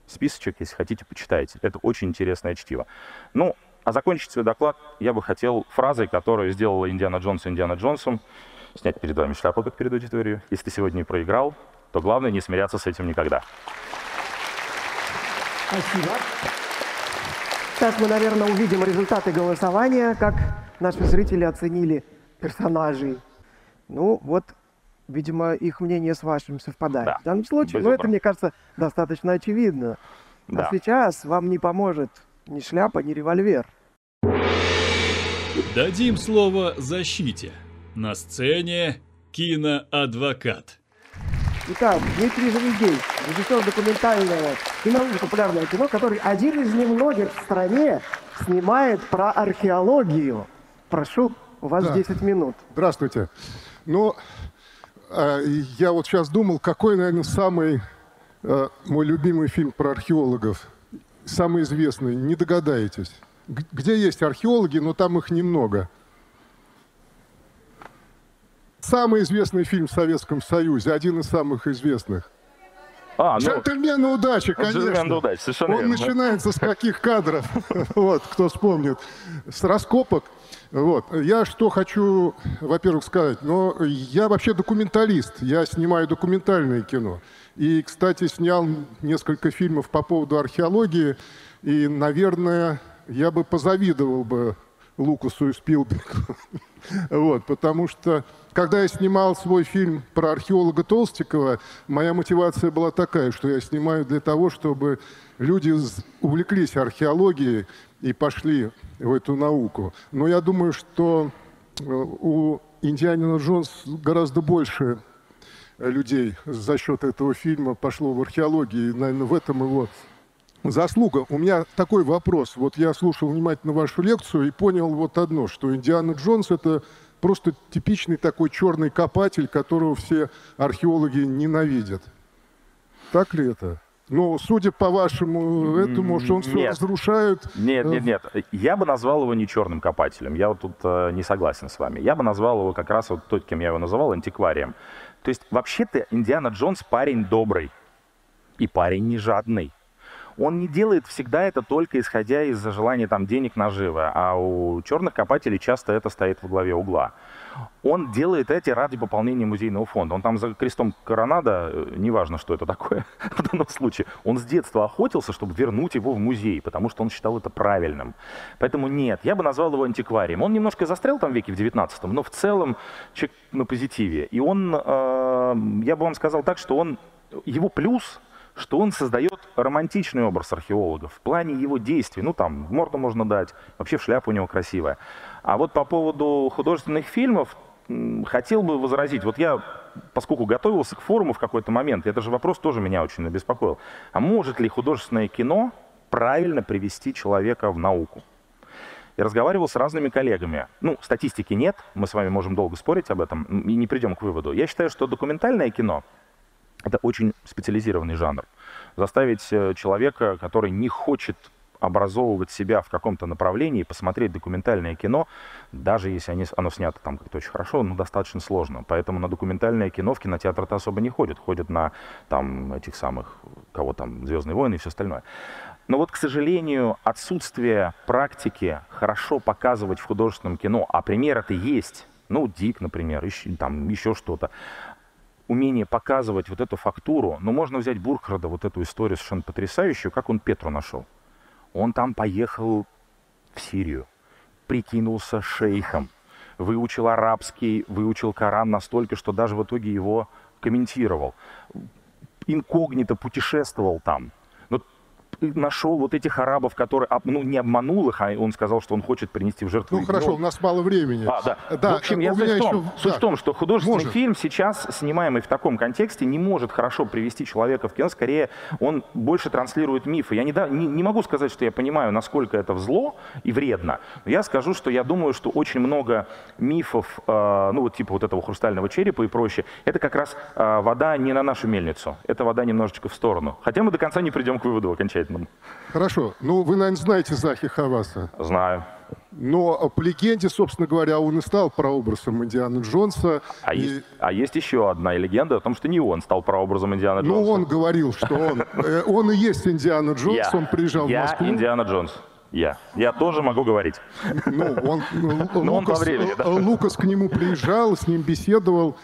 C: списочек, если хотите, почитайте. Это очень интересное чтиво. Ну, а закончить свой доклад я бы хотел фразой, которую сделала Индиана Джонс Индиана Джонсом. Снять перед вами шляпу, как перед аудиторией. Если ты сегодня проиграл, то главное не смиряться с этим никогда.
B: Спасибо. Сейчас мы, наверное, увидим результаты голосования, как наши зрители оценили персонажей. Ну, вот, видимо, их мнение с вашим совпадает. Да. В данном случае, ну, это, мне кажется, достаточно очевидно. А да. А сейчас вам не поможет ни шляпа, ни револьвер.
A: Дадим слово защите. На сцене киноадвокат.
B: Итак, Дмитрий Завидей, режиссер документального и научно-популярного кино, который один из немногих в стране снимает про археологию. Прошу, у вас да. 10 минут.
D: Здравствуйте. Ну, а, я вот сейчас думал, какой, наверное, самый а, мой любимый фильм про археологов, самый известный, не догадаетесь. Где есть археологи, но там их немного – Самый известный фильм в Советском Союзе, один из самых известных. А, ну, Джентльмены удачи, конечно. Джентльмены удачи, совершенно Он верно. начинается с каких кадров, вот, кто вспомнит, с раскопок. Вот. Я что хочу, во-первых, сказать, но я вообще документалист, я снимаю документальное кино. И, кстати, снял несколько фильмов по поводу археологии, и, наверное, я бы позавидовал бы Лукасу и Спилбергу. Вот, потому что, когда я снимал свой фильм про археолога Толстикова, моя мотивация была такая, что я снимаю для того, чтобы люди увлеклись археологией и пошли в эту науку. Но я думаю, что э, у Индианина Джонс гораздо больше людей за счет этого фильма пошло в археологию. И, наверное, в этом его заслуга. У меня такой вопрос. Вот я слушал внимательно вашу лекцию и понял вот одно, что Индиана Джонс — это просто типичный такой черный копатель, которого все археологи ненавидят. Так ли это? Но судя по вашему этому, что он все нет. разрушает...
C: Нет, нет, нет. Я бы назвал его не черным копателем. Я вот тут э, не согласен с вами. Я бы назвал его как раз вот тот, кем я его называл, антикварием. То есть вообще-то Индиана Джонс парень добрый. И парень не жадный он не делает всегда это только исходя из желания там денег наживы, а у черных копателей часто это стоит в главе угла. Он делает эти ради пополнения музейного фонда. Он там за крестом коронада, э, неважно, что это такое в данном случае, он с детства охотился, чтобы вернуть его в музей, потому что он считал это правильным. Поэтому нет, я бы назвал его антикварием. Он немножко застрял там веке в 19 но в целом человек на позитиве. И он, э, я бы вам сказал так, что он, его плюс что он создает романтичный образ археолога в плане его действий. Ну, там, в морду можно дать, вообще в шляпу у него красивая. А вот по поводу художественных фильмов, хотел бы возразить. Вот я, поскольку готовился к форуму в какой-то момент, это же вопрос тоже меня очень обеспокоил. А может ли художественное кино правильно привести человека в науку? Я разговаривал с разными коллегами. Ну, статистики нет, мы с вами можем долго спорить об этом и не придем к выводу. Я считаю, что документальное кино — это очень специализированный жанр. Заставить э, человека, который не хочет образовывать себя в каком-то направлении, посмотреть документальное кино, даже если они, оно снято там как-то очень хорошо, но достаточно сложно. Поэтому на документальное кино в кинотеатр-то особо не ходят. Ходят на там этих самых, кого там, «Звездные войны» и все остальное. Но вот, к сожалению, отсутствие практики хорошо показывать в художественном кино, а примеры-то есть, ну, Дик, например, еще, там еще что-то, умение показывать вот эту фактуру, ну, можно взять Бурхарда, вот эту историю совершенно потрясающую, как он Петру нашел. Он там поехал в Сирию, прикинулся шейхом, выучил арабский, выучил Коран настолько, что даже в итоге его комментировал. Инкогнито путешествовал там нашел вот этих арабов, которые, ну, не обманул их, а он сказал, что он хочет принести в жертву.
D: Ну, хорошо, у нас мало времени.
C: А, да. да. В общем, я суть, в том, еще... суть да. в том, что художественный может. фильм сейчас, снимаемый в таком контексте, не может хорошо привести человека в кино, скорее он больше транслирует мифы. Я не, да, не, не могу сказать, что я понимаю, насколько это зло и вредно, но я скажу, что я думаю, что очень много мифов, э, ну, вот типа вот этого хрустального черепа и прочее, это как раз э, вода не на нашу мельницу, это вода немножечко в сторону. Хотя мы до конца не придем к выводу окончательно замечательным.
D: Хорошо. Ну, вы, наверное, знаете Захи Хаваса.
C: Знаю.
D: Но по легенде, собственно говоря, он и стал прообразом Индианы Джонса.
C: А, и... есть, а есть еще одна легенда о том, что не он стал прообразом Индианы
D: ну, Джонса. Ну, он говорил, что он, э, он и есть Индиана Джонс, он приезжал в Москву.
C: Я Индиана Джонс. Я. Я тоже могу говорить.
D: Ну, он, ну, Лукас, он времени, да? Лукас к нему приезжал, с ним беседовал,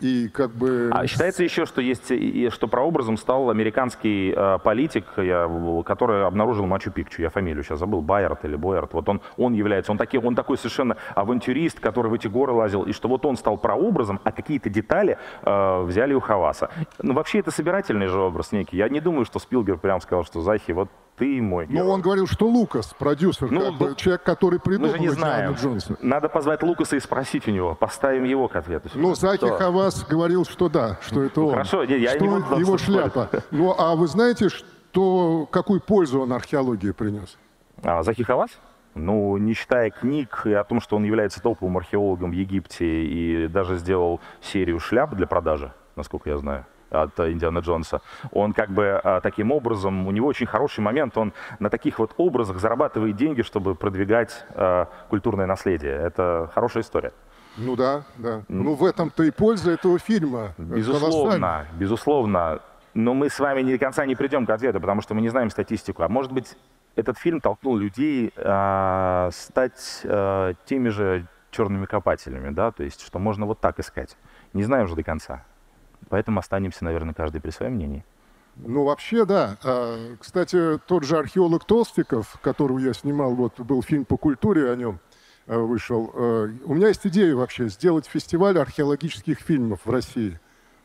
D: и как бы...
C: А считается еще, что есть, и, что прообразом стал американский э, политик, я, который обнаружил Мачу-Пикчу. Я фамилию сейчас забыл, Байерт или Бойерт. Вот он, он является, он, таки, он такой совершенно авантюрист, который в эти горы лазил, и что вот он стал прообразом, а какие-то детали э, взяли у Хаваса. Ну, вообще, это собирательный же образ некий. Я не думаю, что Спилберг прям сказал, что Захи, вот ты мой
D: герой. Ну, он говорил, что Лукас, продюсер, ну, как бы, человек, который придумал мы же не знаем. Джонса.
C: Надо позвать Лукаса и спросить у него, поставим его к ответу.
D: Ну, Заки Хавас говорил, что да, что это
C: ну,
D: он.
C: Хорошо, я
D: что
C: не буду
D: его шляпа. Ну, а вы знаете, что, какую пользу он археологии принес?
C: А, Заки Хавас? Ну, не считая книг и о том, что он является топовым археологом в Египте и даже сделал серию шляп для продажи, насколько я знаю от Индиана Джонса. Он как бы а, таким образом, у него очень хороший момент, он на таких вот образах зарабатывает деньги, чтобы продвигать а, культурное наследие. Это хорошая история.
D: Ну да, да. Ну в этом-то и польза этого фильма.
C: Безусловно, безусловно. Но мы с вами ни до конца не придем к ответу, потому что мы не знаем статистику. А может быть, этот фильм толкнул людей э, стать э, теми же черными копателями, да, то есть, что можно вот так искать. Не знаем уже до конца. Поэтому останемся, наверное, каждый при своем мнении.
D: Ну, вообще, да. А, кстати, тот же археолог Толстиков, которого я снимал, вот был фильм по культуре о нем, а, вышел. А, у меня есть идея вообще сделать фестиваль археологических фильмов в России.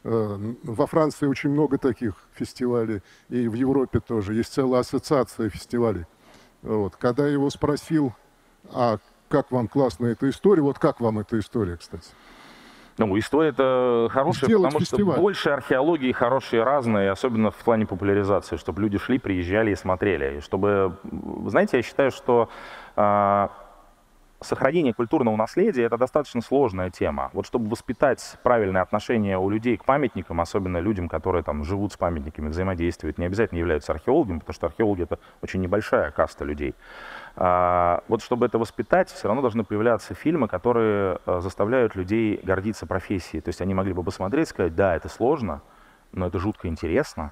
D: Во Франции очень много таких фестивалей, и в Европе тоже. Есть целая ассоциация фестивалей. Вот. Когда я его спросил, а как вам классная эта история, вот как вам эта история, кстати?
C: Ну, история это хорошая, Сделать потому фестиваль. что больше археологии хорошие разные, особенно в плане популяризации, чтобы люди шли, приезжали и смотрели. И чтобы, знаете, я считаю, что э, сохранение культурного наследия это достаточно сложная тема. Вот чтобы воспитать правильное отношение у людей к памятникам, особенно людям, которые там живут с памятниками, взаимодействуют, не обязательно являются археологами, потому что археологи это очень небольшая каста людей. А, вот чтобы это воспитать, все равно должны появляться фильмы, которые э, заставляют людей гордиться профессией. То есть они могли бы посмотреть, сказать, да, это сложно, но это жутко интересно,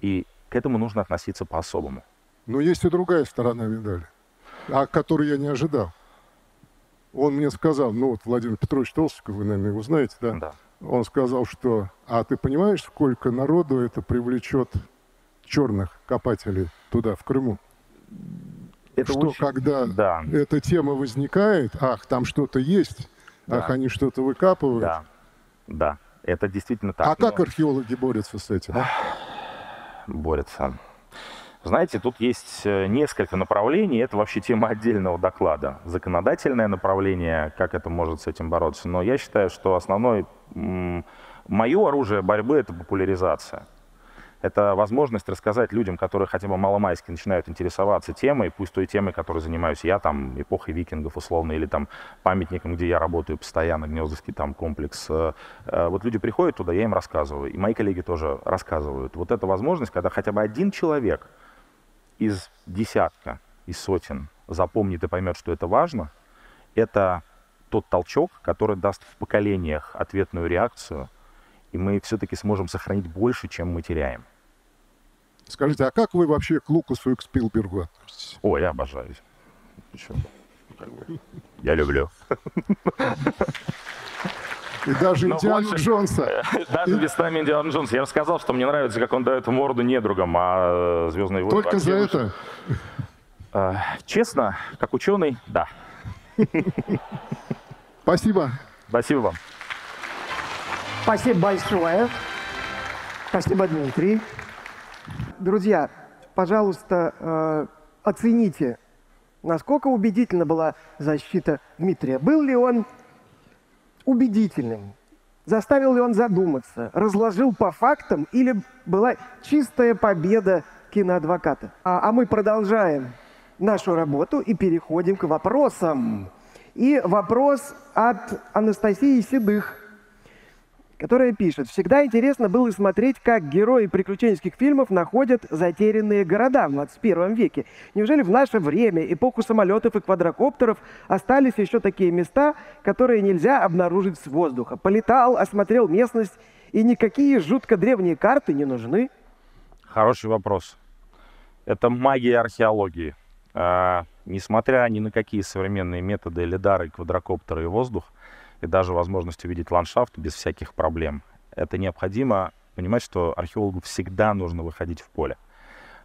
C: и к этому нужно относиться по-особому.
D: Но есть и другая сторона медали, о которой я не ожидал. Он мне сказал, ну вот Владимир Петрович Толстиков, вы, наверное, его знаете, да?
C: Да.
D: Он сказал, что, а ты понимаешь, сколько народу это привлечет черных копателей туда, в Крыму? Это что очень... когда да. эта тема возникает, ах, там что-то есть, да. ах, они что-то выкапывают.
C: Да, да, это действительно так.
D: А но... как археологи борются с этим?
C: Борются. Знаете, тут есть э, несколько направлений, это вообще тема отдельного доклада. Законодательное направление, как это может с этим бороться, но я считаю, что основное, мое оружие борьбы – это популяризация. Это возможность рассказать людям, которые хотя бы маломайски начинают интересоваться темой, пусть той темой, которой занимаюсь я, там, эпохой викингов условно, или там памятником, где я работаю постоянно, Гнездовский там комплекс. Э, э, вот люди приходят туда, я им рассказываю, и мои коллеги тоже рассказывают. Вот эта возможность, когда хотя бы один человек из десятка, из сотен запомнит и поймет, что это важно, это тот толчок, который даст в поколениях ответную реакцию, и мы все-таки сможем сохранить больше, чем мы теряем.
D: Скажите, а как вы вообще к Лукасу и к Спилбергу относитесь?
C: О, я обожаю. Я люблю.
D: И даже Но Индиана больше, Джонса.
C: Даже местами Индиана Джонса. Я сказал, что мне нравится, как он дает морду недругам, а «Звездные
D: войны» Только за это?
C: А, честно, как ученый, да.
D: Спасибо.
C: Спасибо вам.
B: Спасибо большое. Спасибо, Дмитрий. Друзья, пожалуйста, э, оцените, насколько убедительна была защита Дмитрия. Был ли он убедительным? Заставил ли он задуматься? Разложил по фактам или была чистая победа киноадвоката? А, а мы продолжаем нашу работу и переходим к вопросам. И вопрос от Анастасии Седых, которая пишет. «Всегда интересно было смотреть, как герои приключенческих фильмов находят затерянные города в 21 веке. Неужели в наше время, эпоху самолетов и квадрокоптеров, остались еще такие места, которые нельзя обнаружить с воздуха? Полетал, осмотрел местность, и никакие жутко древние карты не нужны?»
C: Хороший вопрос. Это магия археологии. А, несмотря ни на какие современные методы лидары, квадрокоптеры и воздух, и даже возможность увидеть ландшафт без всяких проблем, это необходимо понимать, что археологу всегда нужно выходить в поле.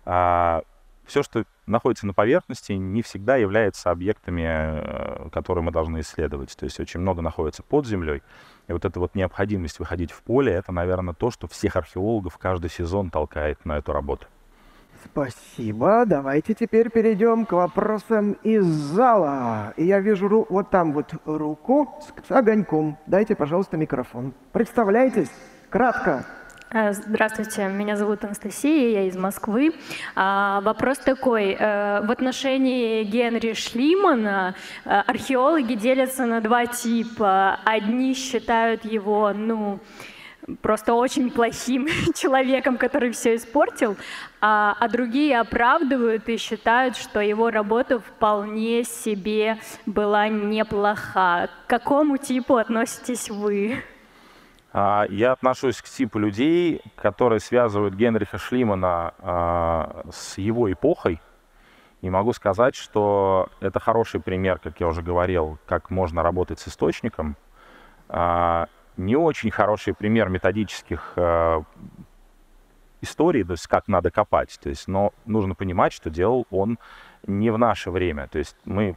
C: А, все, что находится на поверхности, не всегда является объектами, э, которые мы должны исследовать. То есть очень много находится под землей. И вот эта вот необходимость выходить в поле, это, наверное, то, что всех археологов каждый сезон толкает на эту работу.
B: Спасибо. Давайте теперь перейдем к вопросам из зала. И я вижу ру- вот там вот руку с, с огоньком. Дайте, пожалуйста, микрофон. Представляйтесь. Кратко.
E: Э, здравствуйте, меня зовут Анастасия, я из Москвы. А, вопрос такой. Э, в отношении Генри Шлимана э, археологи делятся на два типа. Одни считают его, ну, просто очень плохим человеком, который все испортил, а, а другие оправдывают и считают, что его работа вполне себе была неплоха. К какому типу относитесь вы?
C: А, я отношусь к типу людей, которые связывают Генриха Шлимана а, с его эпохой. И могу сказать, что это хороший пример, как я уже говорил, как можно работать с источником. А, не очень хороший пример методических э, историй, то есть как надо копать. То есть, но нужно понимать, что делал он не в наше время. То есть мы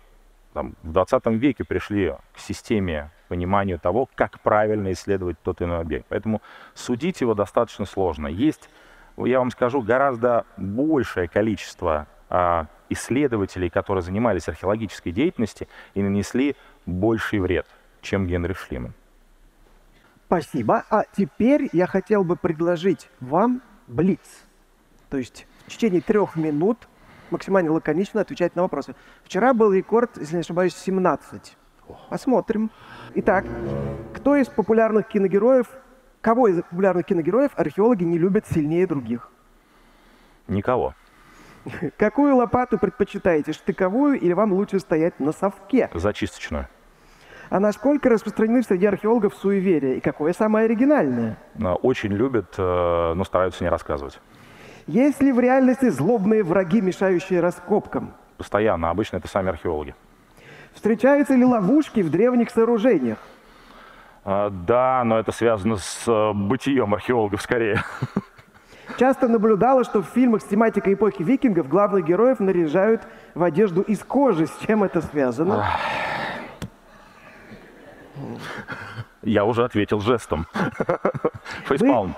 C: там, в 20 веке пришли к системе пониманию того, как правильно исследовать тот или иной объект. Поэтому судить его достаточно сложно. Есть, я вам скажу, гораздо большее количество а, исследователей, которые занимались археологической деятельностью и нанесли больший вред, чем Генри Шлиман.
B: Спасибо. А теперь я хотел бы предложить вам блиц. То есть в течение трех минут максимально лаконично отвечать на вопросы. Вчера был рекорд, если не ошибаюсь, 17. Посмотрим. Итак, кто из популярных киногероев, кого из популярных киногероев археологи не любят сильнее других?
C: Никого.
B: Какую лопату предпочитаете, штыковую или вам лучше стоять на совке?
C: Зачисточную.
B: А насколько распространены среди археологов суеверия? И какое самое оригинальное?
C: Очень любят, э, но стараются не рассказывать.
B: Есть ли в реальности злобные враги, мешающие раскопкам?
C: Постоянно. Обычно это сами археологи.
B: Встречаются ли ловушки в древних сооружениях?
C: А, да, но это связано с э, бытием археологов скорее.
B: Часто наблюдала, что в фильмах с тематикой эпохи викингов главных героев наряжают в одежду из кожи. С чем это связано?
C: Я уже ответил жестом.
B: Фейспалм.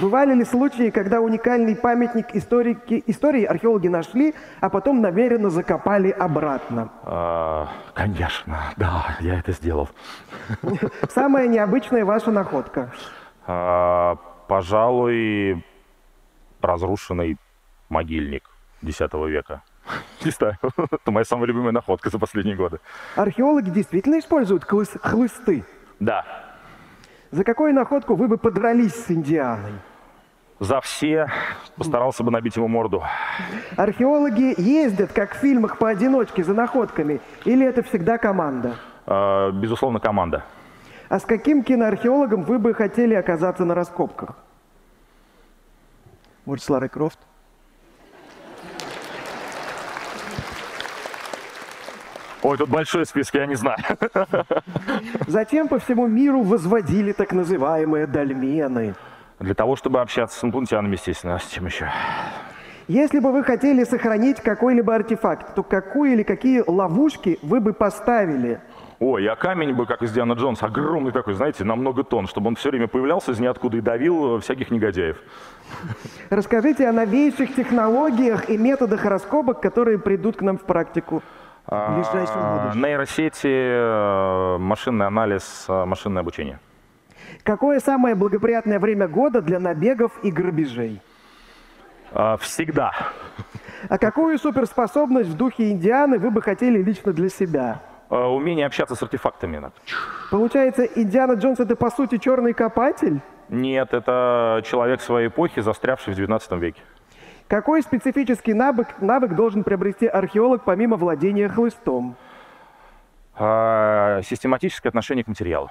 B: Бывали ли случаи, когда уникальный памятник историки, истории археологи нашли, а потом намеренно закопали обратно?
C: А, конечно, да, я это сделал.
B: Самая необычная ваша находка?
C: А, пожалуй, разрушенный могильник X века. Не знаю. Это моя самая любимая находка за последние годы.
B: Археологи действительно используют хлыс- хлысты?
C: Да.
B: За какую находку вы бы подрались с Индианой?
C: за все постарался бы набить ему морду.
B: Археологи ездят, как в фильмах, поодиночке за находками? Или это всегда команда?
C: Э, безусловно, команда.
B: А с каким киноархеологом вы бы хотели оказаться на раскопках? Может, с Ларой Крофт?
C: Ой, тут большой список, я не знаю.
B: Затем по всему миру возводили так называемые дольмены.
C: Для того, чтобы общаться с инопланетянами, естественно. А с чем еще?
B: Если бы вы хотели сохранить какой-либо артефакт, то какую или какие ловушки вы бы поставили?
C: Ой, я камень бы, как из Диана Джонс, огромный такой, знаете, на много тонн, чтобы он все время появлялся из ниоткуда и давил всяких негодяев.
B: Расскажите о новейших технологиях и методах раскопок, которые придут к нам в практику.
C: А, нейросети, э, машинный анализ, э, машинное обучение.
B: Какое самое благоприятное время года для набегов и грабежей?
C: А, всегда.
B: А какую суперспособность в духе Индианы вы бы хотели лично для себя?
C: Умение общаться с артефактами.
B: Получается, Индиана Джонс это по сути черный копатель?
C: Нет, это человек своей эпохи, застрявший в 19 веке.
B: Какой специфический навык, навык должен приобрести археолог помимо владения хлыстом?
C: А, систематическое отношение к материалу.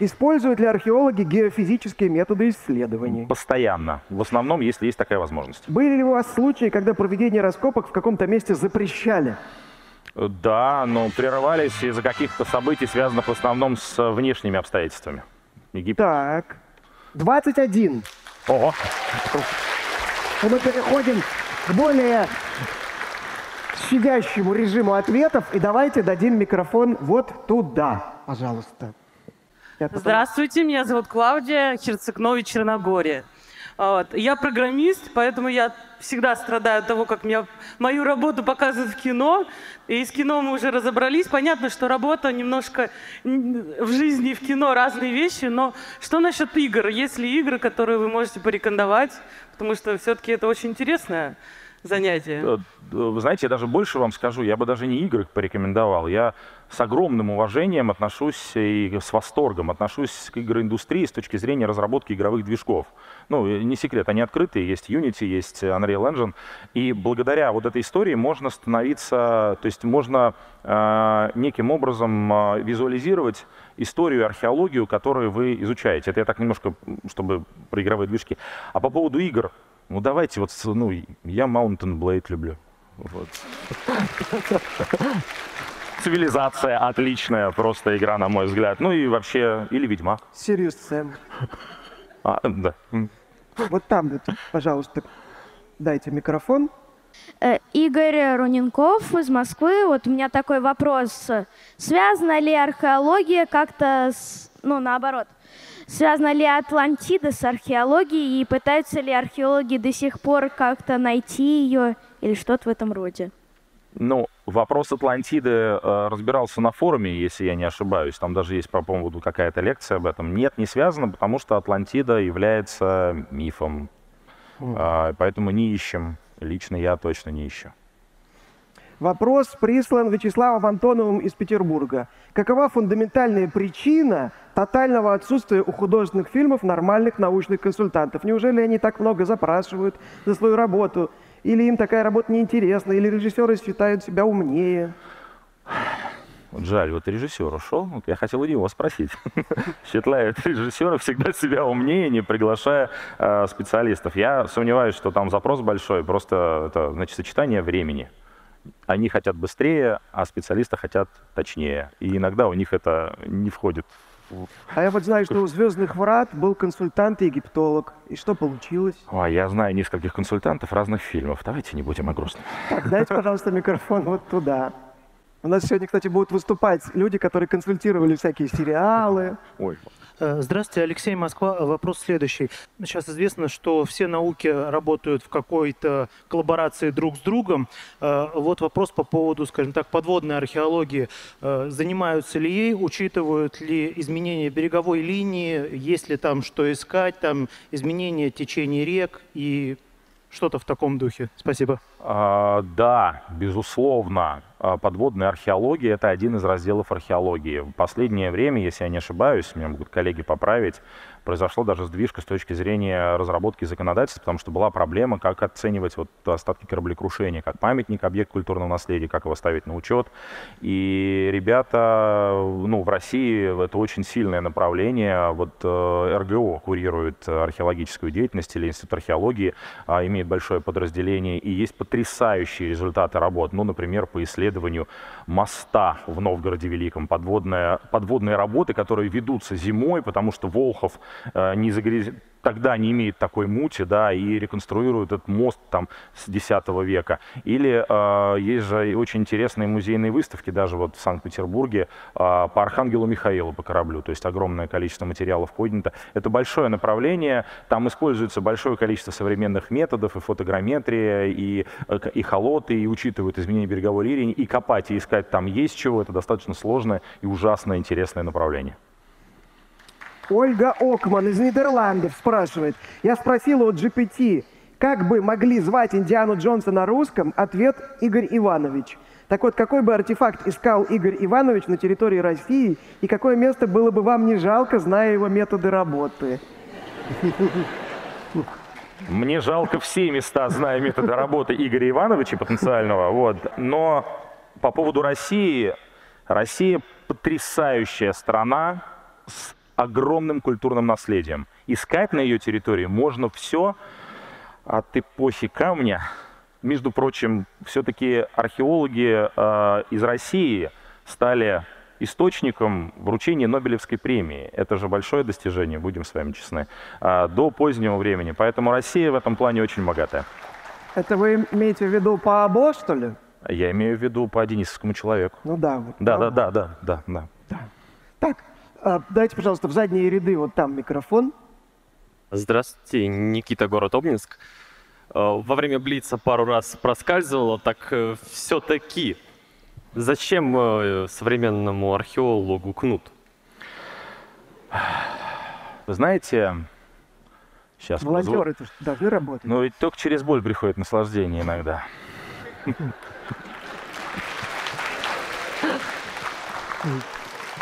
B: Используют ли археологи геофизические методы исследований?
C: Постоянно. В основном, если есть такая возможность.
B: Были ли у вас случаи, когда проведение раскопок в каком-то месте запрещали?
C: Да, но прерывались из-за каких-то событий, связанных в основном с внешними обстоятельствами.
B: Египет. Так. 21.
C: Ого
B: мы переходим к более щадящему режиму ответов. И давайте дадим микрофон вот туда, пожалуйста.
F: Здравствуйте, меня зовут Клаудия Херцегнович Черногория. Вот. Я программист, поэтому я всегда страдаю от того, как меня, мою работу показывают в кино. И с кино мы уже разобрались. Понятно, что работа немножко в жизни и в кино разные вещи, но что насчет игр? Есть ли игры, которые вы можете порекомендовать? Потому что все-таки это очень интересное занятие.
C: Вы знаете, я даже больше вам скажу, я бы даже не игры порекомендовал. Я с огромным уважением отношусь и с восторгом отношусь к игроиндустрии с точки зрения разработки игровых движков. Ну, не секрет, они открытые, есть Unity, есть Unreal Engine, и благодаря вот этой истории можно становиться, то есть можно э, неким образом э, визуализировать историю и археологию, которую вы изучаете. Это я так немножко, чтобы про игровые движки. А по поводу игр, ну давайте вот, ну, я Mountain Blade люблю. Вот. Цивилизация отличная, просто игра, на мой взгляд. Ну и вообще, или Ведьмак.
B: Сириус Сэм.
C: А, да.
B: Вот там, пожалуйста, дайте микрофон.
G: Э, Игорь Руненков из Москвы. Вот у меня такой вопрос. Связана ли археология как-то с... Ну, наоборот. Связана ли Атлантида с археологией и пытаются ли археологи до сих пор как-то найти ее или что-то в этом роде?
C: Ну, вопрос Атлантиды э, разбирался на форуме, если я не ошибаюсь. Там даже есть по поводу какая-то лекция об этом. Нет, не связано, потому что Атлантида является мифом. Mm. Э, поэтому не ищем. Лично я точно не ищу.
B: Вопрос прислан Вячеславом Антоновым из Петербурга. Какова фундаментальная причина тотального отсутствия у художественных фильмов нормальных научных консультантов? Неужели они так много запрашивают за свою работу? Или им такая работа неинтересна? Или режиссеры считают себя умнее?
C: Вот жаль, вот режиссер ушел, вот я хотел у него спросить. Считает режиссеры всегда себя умнее, не приглашая э, специалистов. Я сомневаюсь, что там запрос большой, просто это значит сочетание времени. Они хотят быстрее, а специалисты хотят точнее. И иногда у них это не входит
B: а я вот знаю, что у «Звездных врат» был консультант и египтолог. И что получилось?
C: О, я знаю нескольких консультантов разных фильмов. Давайте не будем о грустном.
B: Так, дайте, пожалуйста, микрофон вот туда. У нас сегодня, кстати, будут выступать люди, которые консультировали всякие сериалы.
H: Ой. Э, здравствуйте, Алексей Москва. Вопрос следующий. Сейчас известно, что все науки работают в какой-то коллаборации друг с другом. Э, вот вопрос по поводу, скажем так, подводной археологии. Э, занимаются ли ей, учитывают ли изменения береговой линии, есть ли там что искать, там изменения течения рек и что-то в таком духе. Спасибо.
C: А, да, безусловно. А, подводная археология – это один из разделов археологии. В последнее время, если я не ошибаюсь, меня могут коллеги поправить, произошла даже сдвижка с точки зрения разработки законодательства, потому что была проблема, как оценивать вот остатки кораблекрушения, как памятник, объект культурного наследия, как его ставить на учет. И ребята, ну, в России это очень сильное направление. Вот э, РГО курирует археологическую деятельность или Институт археологии, а, имеет большое подразделение, и есть потрясающие результаты работ. Ну, например, по исследованию моста в Новгороде Великом, подводная, подводные работы, которые ведутся зимой, потому что Волхов не загряз тогда не имеет такой мути, да, и реконструируют этот мост там с X века. Или э, есть же очень интересные музейные выставки, даже вот в Санкт-Петербурге, э, по Архангелу Михаилу по кораблю, то есть огромное количество материалов поднято. Это большое направление, там используется большое количество современных методов, и фотограмметрия, и, э, и холоты, и учитывают изменения береговой линии, и копать, и искать там есть чего, это достаточно сложное и ужасно интересное направление.
B: Ольга Окман из Нидерландов спрашивает. Я спросила у GPT, как бы могли звать Индиану Джонса на русском? Ответ Игорь Иванович. Так вот, какой бы артефакт искал Игорь Иванович на территории России, и какое место было бы вам не жалко, зная его методы работы?
C: Мне жалко все места, зная методы работы Игоря Ивановича потенциального. Вот. Но по поводу России, Россия потрясающая страна с огромным культурным наследием. Искать на ее территории можно все от эпохи камня. Между прочим, все-таки археологи э, из России стали источником вручения Нобелевской премии. Это же большое достижение, будем с вами честны, э, до позднего времени. Поэтому Россия в этом плане очень богатая.
B: Это вы имеете в виду по АБО, что ли?
C: Я имею в виду по Денисовскому человеку.
B: Ну да. Вот,
C: да, да, да, да, да, да.
B: Так, а, дайте, пожалуйста, в задние ряды вот там микрофон.
I: Здравствуйте, Никита, город Обнинск. А, во время Блица пару раз проскальзывало, так э, все-таки зачем э, современному археологу кнут?
C: Вы знаете,
B: сейчас... Волонтеры зву... должны работать.
C: Ну, ведь только через боль приходит наслаждение иногда.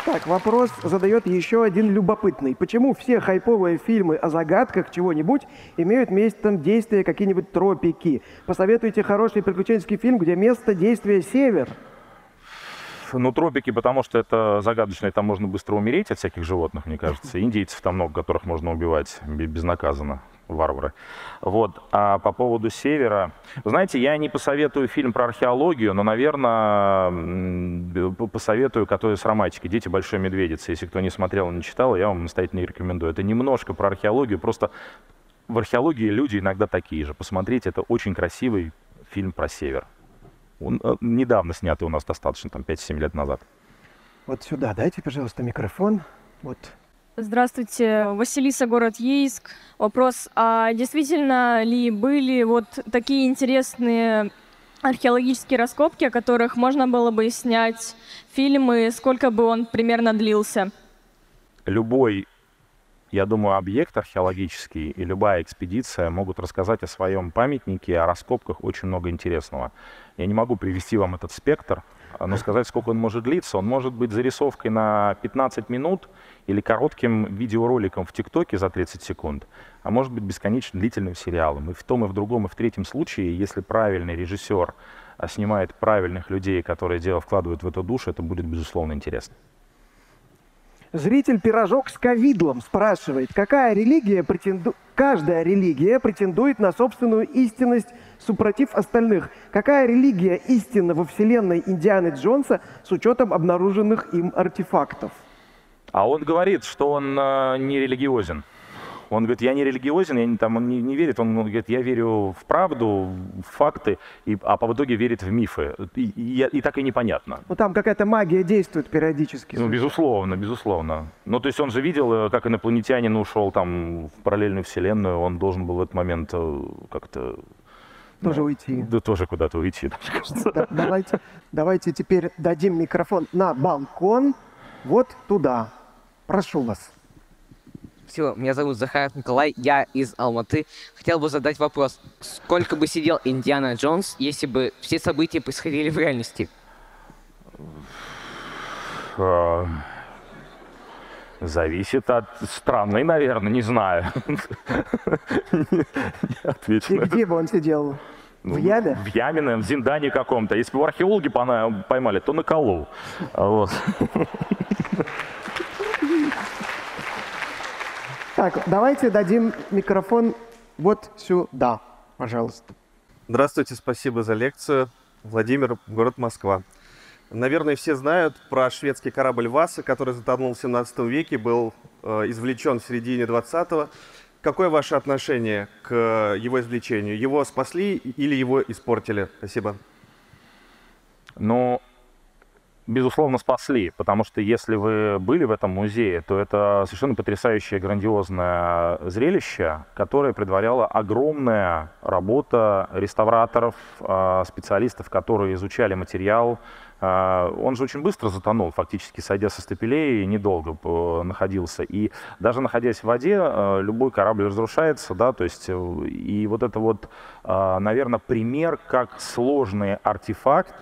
B: Так, вопрос задает еще один любопытный. Почему все хайповые фильмы о загадках чего-нибудь имеют местом действия какие-нибудь тропики? Посоветуйте хороший приключенческий фильм, где место действия север.
C: Ну, тропики, потому что это загадочно, и там можно быстро умереть от всяких животных, мне кажется. Индейцев там много, которых можно убивать безнаказанно варвары. Вот. А по поводу севера, знаете, я не посоветую фильм про археологию, но, наверное, посоветую, который с романтикой «Дети большой медведицы». Если кто не смотрел не читал, я вам настоятельно рекомендую. Это немножко про археологию, просто в археологии люди иногда такие же. Посмотрите, это очень красивый фильм про север. Он э, недавно снятый у нас достаточно, там 5-7 лет назад.
B: Вот сюда дайте, пожалуйста, микрофон. Вот
J: Здравствуйте, Василиса, город Ейск. Вопрос, а действительно ли были вот такие интересные археологические раскопки, о которых можно было бы снять фильмы, сколько бы он примерно длился?
C: Любой, я думаю, объект археологический и любая экспедиция могут рассказать о своем памятнике, о раскопках очень много интересного. Я не могу привести вам этот спектр, но сказать, сколько он может длиться. Он может быть зарисовкой на 15 минут или коротким видеороликом в ТикТоке за 30 секунд, а может быть бесконечно длительным сериалом. И в том, и в другом, и в третьем случае, если правильный режиссер а, снимает правильных людей, которые дело вкладывают в эту душу, это будет, безусловно, интересно.
B: Зритель пирожок с ковидлом спрашивает, какая религия претенду... каждая религия претендует на собственную истинность супротив остальных. Какая религия истинна во вселенной Индианы Джонса с учетом обнаруженных им артефактов?
C: А он говорит, что он э, не религиозен. Он говорит, я не религиозен, я не, там, он не, не верит, он, говорит, я верю в правду, в факты, и, а по итоге верит в мифы. И, и, и так и непонятно.
B: Ну там какая-то магия действует периодически.
C: Ну, безусловно, безусловно. Ну, то есть он же видел, э, как инопланетянин ушел там в параллельную вселенную, он должен был в этот момент э, как-то
B: тоже да, уйти.
C: Да, тоже куда-то уйти,
B: Да, давайте, давайте теперь дадим микрофон на балкон, вот туда. Прошу вас.
K: Все, меня зовут Захаров Николай, я из Алматы. Хотел бы задать вопрос. Сколько бы сидел Индиана Джонс, если бы все события происходили в реальности?
C: Зависит от страны, наверное, не знаю.
B: И где бы он сидел? В яме?
C: В яме, наверное, в Зиндане каком-то. Если бы археологи поймали, то на колу. Вот.
B: Так, давайте дадим микрофон вот сюда, пожалуйста.
L: Здравствуйте, спасибо за лекцию. Владимир, город Москва. Наверное, все знают про шведский корабль «Васа», который затонул в 17 веке, был э, извлечен в середине 20-го. Какое ваше отношение к его извлечению? Его спасли или его испортили? Спасибо.
C: Ну, безусловно, спасли, потому что если вы были в этом музее, то это совершенно потрясающее, грандиозное зрелище, которое предваряла огромная работа реставраторов, а, специалистов, которые изучали материал. А, он же очень быстро затонул, фактически сойдя со стапелей, недолго находился. И даже находясь в воде, а, любой корабль разрушается, да, то есть, э, и вот это вот, наверное, пример, как сложный артефакт,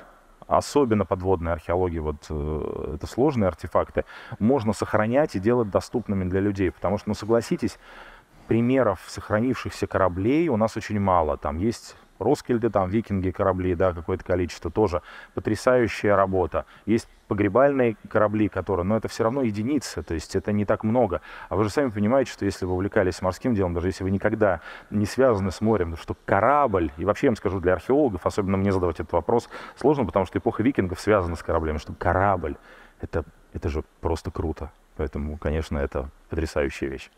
C: особенно подводная археология, вот э, это сложные артефакты, можно сохранять и делать доступными для людей. Потому что, ну согласитесь, примеров сохранившихся кораблей у нас очень мало. Там есть Роскельды, там викинги корабли, да, какое-то количество тоже. Потрясающая работа. Есть погребальные корабли, которые, но это все равно единицы, то есть это не так много. А вы же сами понимаете, что если вы увлекались морским делом, даже если вы никогда не связаны с морем, что корабль, и вообще я вам скажу, для археологов, особенно мне задавать этот вопрос, сложно, потому что эпоха викингов связана с кораблями, что корабль, это, это же просто круто. Поэтому, конечно, это потрясающая вещь.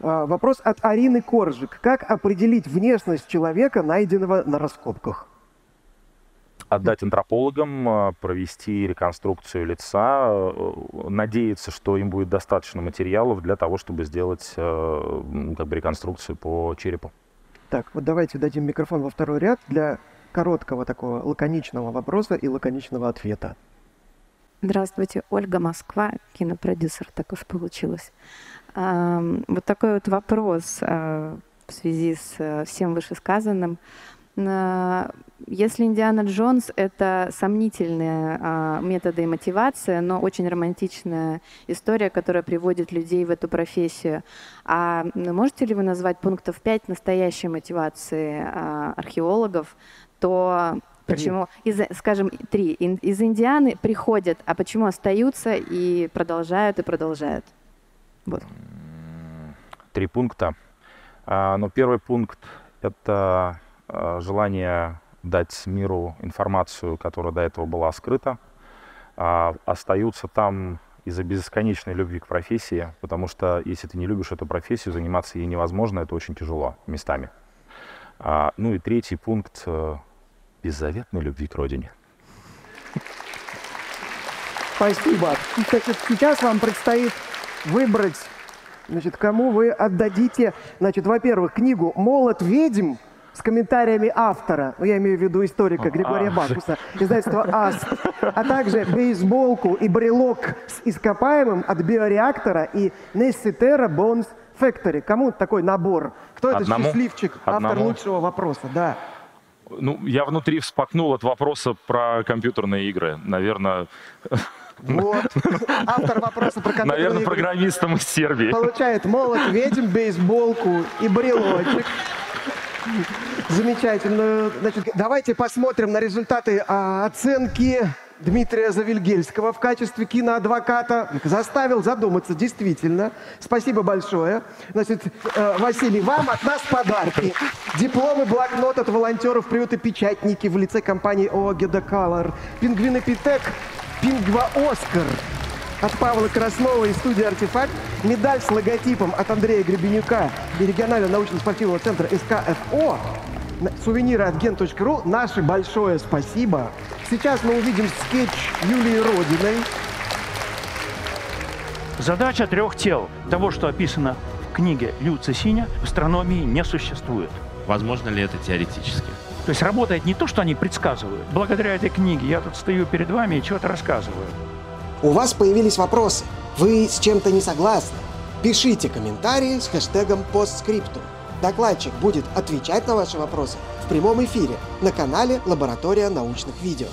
B: А, вопрос от Арины Коржик. Как определить внешность человека, найденного на раскопках?
C: Отдать антропологам, а, провести реконструкцию лица, э, надеяться, что им будет достаточно материалов для того, чтобы сделать как бы, реконструкцию по черепу.
B: Так, вот давайте дадим микрофон во второй ряд для короткого такого лаконичного вопроса и лаконичного ответа.
M: Здравствуйте, Ольга Москва, кинопродюсер, так уж получилось. Вот такой вот вопрос а, в связи с э, всем вышесказанным. Если Индиана Джонс — это сомнительные а, методы и мотивация, но очень романтичная история, которая приводит людей в эту профессию, а можете ли вы назвать пунктов 5 настоящей мотивации а, археологов, то Почему? Из, скажем, три. Из Индианы приходят, а почему остаются и продолжают и продолжают? Вот.
C: Три пункта. А, но первый пункт — это а, желание дать миру информацию, которая до этого была скрыта. А, остаются там из-за бесконечной любви к профессии, потому что если ты не любишь эту профессию, заниматься ей невозможно, это очень тяжело местами. Ну и третий пункт беззаветной любви к родине.
B: Спасибо. Сейчас вам предстоит выбрать, значит, кому вы отдадите, значит, во-первых, книгу «Молот ведьм» с комментариями автора, ну, я имею в виду историка Григория а. Бакуса, издательство АСТ, а также бейсболку и брелок с ископаемым от биореактора и Несси Бонс Factory. Кому такой набор? Кто это Одному? счастливчик, автор Одному? лучшего вопроса? Да.
C: Ну, я внутри вспакнул от вопроса про компьютерные игры. Наверное,
B: вот. Автор вопроса про
C: Наверное, программистом из Сербии.
B: Получает молот ведьм, бейсболку и брелочек. Замечательно. Значит, давайте посмотрим на результаты а, оценки Дмитрия Завильгельского в качестве киноадвоката. Заставил задуматься, действительно. Спасибо большое. Значит, э, Василий, вам от нас подарки. Дипломы, блокнот от волонтеров приюта «Печатники» в лице компании ООО «Геда Колор». Пингвин Эпитек Пингва Оскар от Павла Краснова из студии «Артефакт», медаль с логотипом от Андрея Гребенюка и регионального научно-спортивного центра СКФО, сувениры от gen.ru. Наше большое спасибо. Сейчас мы увидим скетч Юлии Родиной.
N: Задача трех тел, того, что описано в книге Лю Цесиня, в астрономии не существует.
O: Возможно ли это теоретически?
N: То есть работает не то, что они предсказывают. Благодаря этой книге я тут стою перед вами и что-то рассказываю.
B: У вас появились вопросы. Вы с чем-то не согласны? Пишите комментарии с хэштегом постскриптум. Докладчик будет отвечать на ваши вопросы в прямом эфире на канале «Лаборатория научных видео».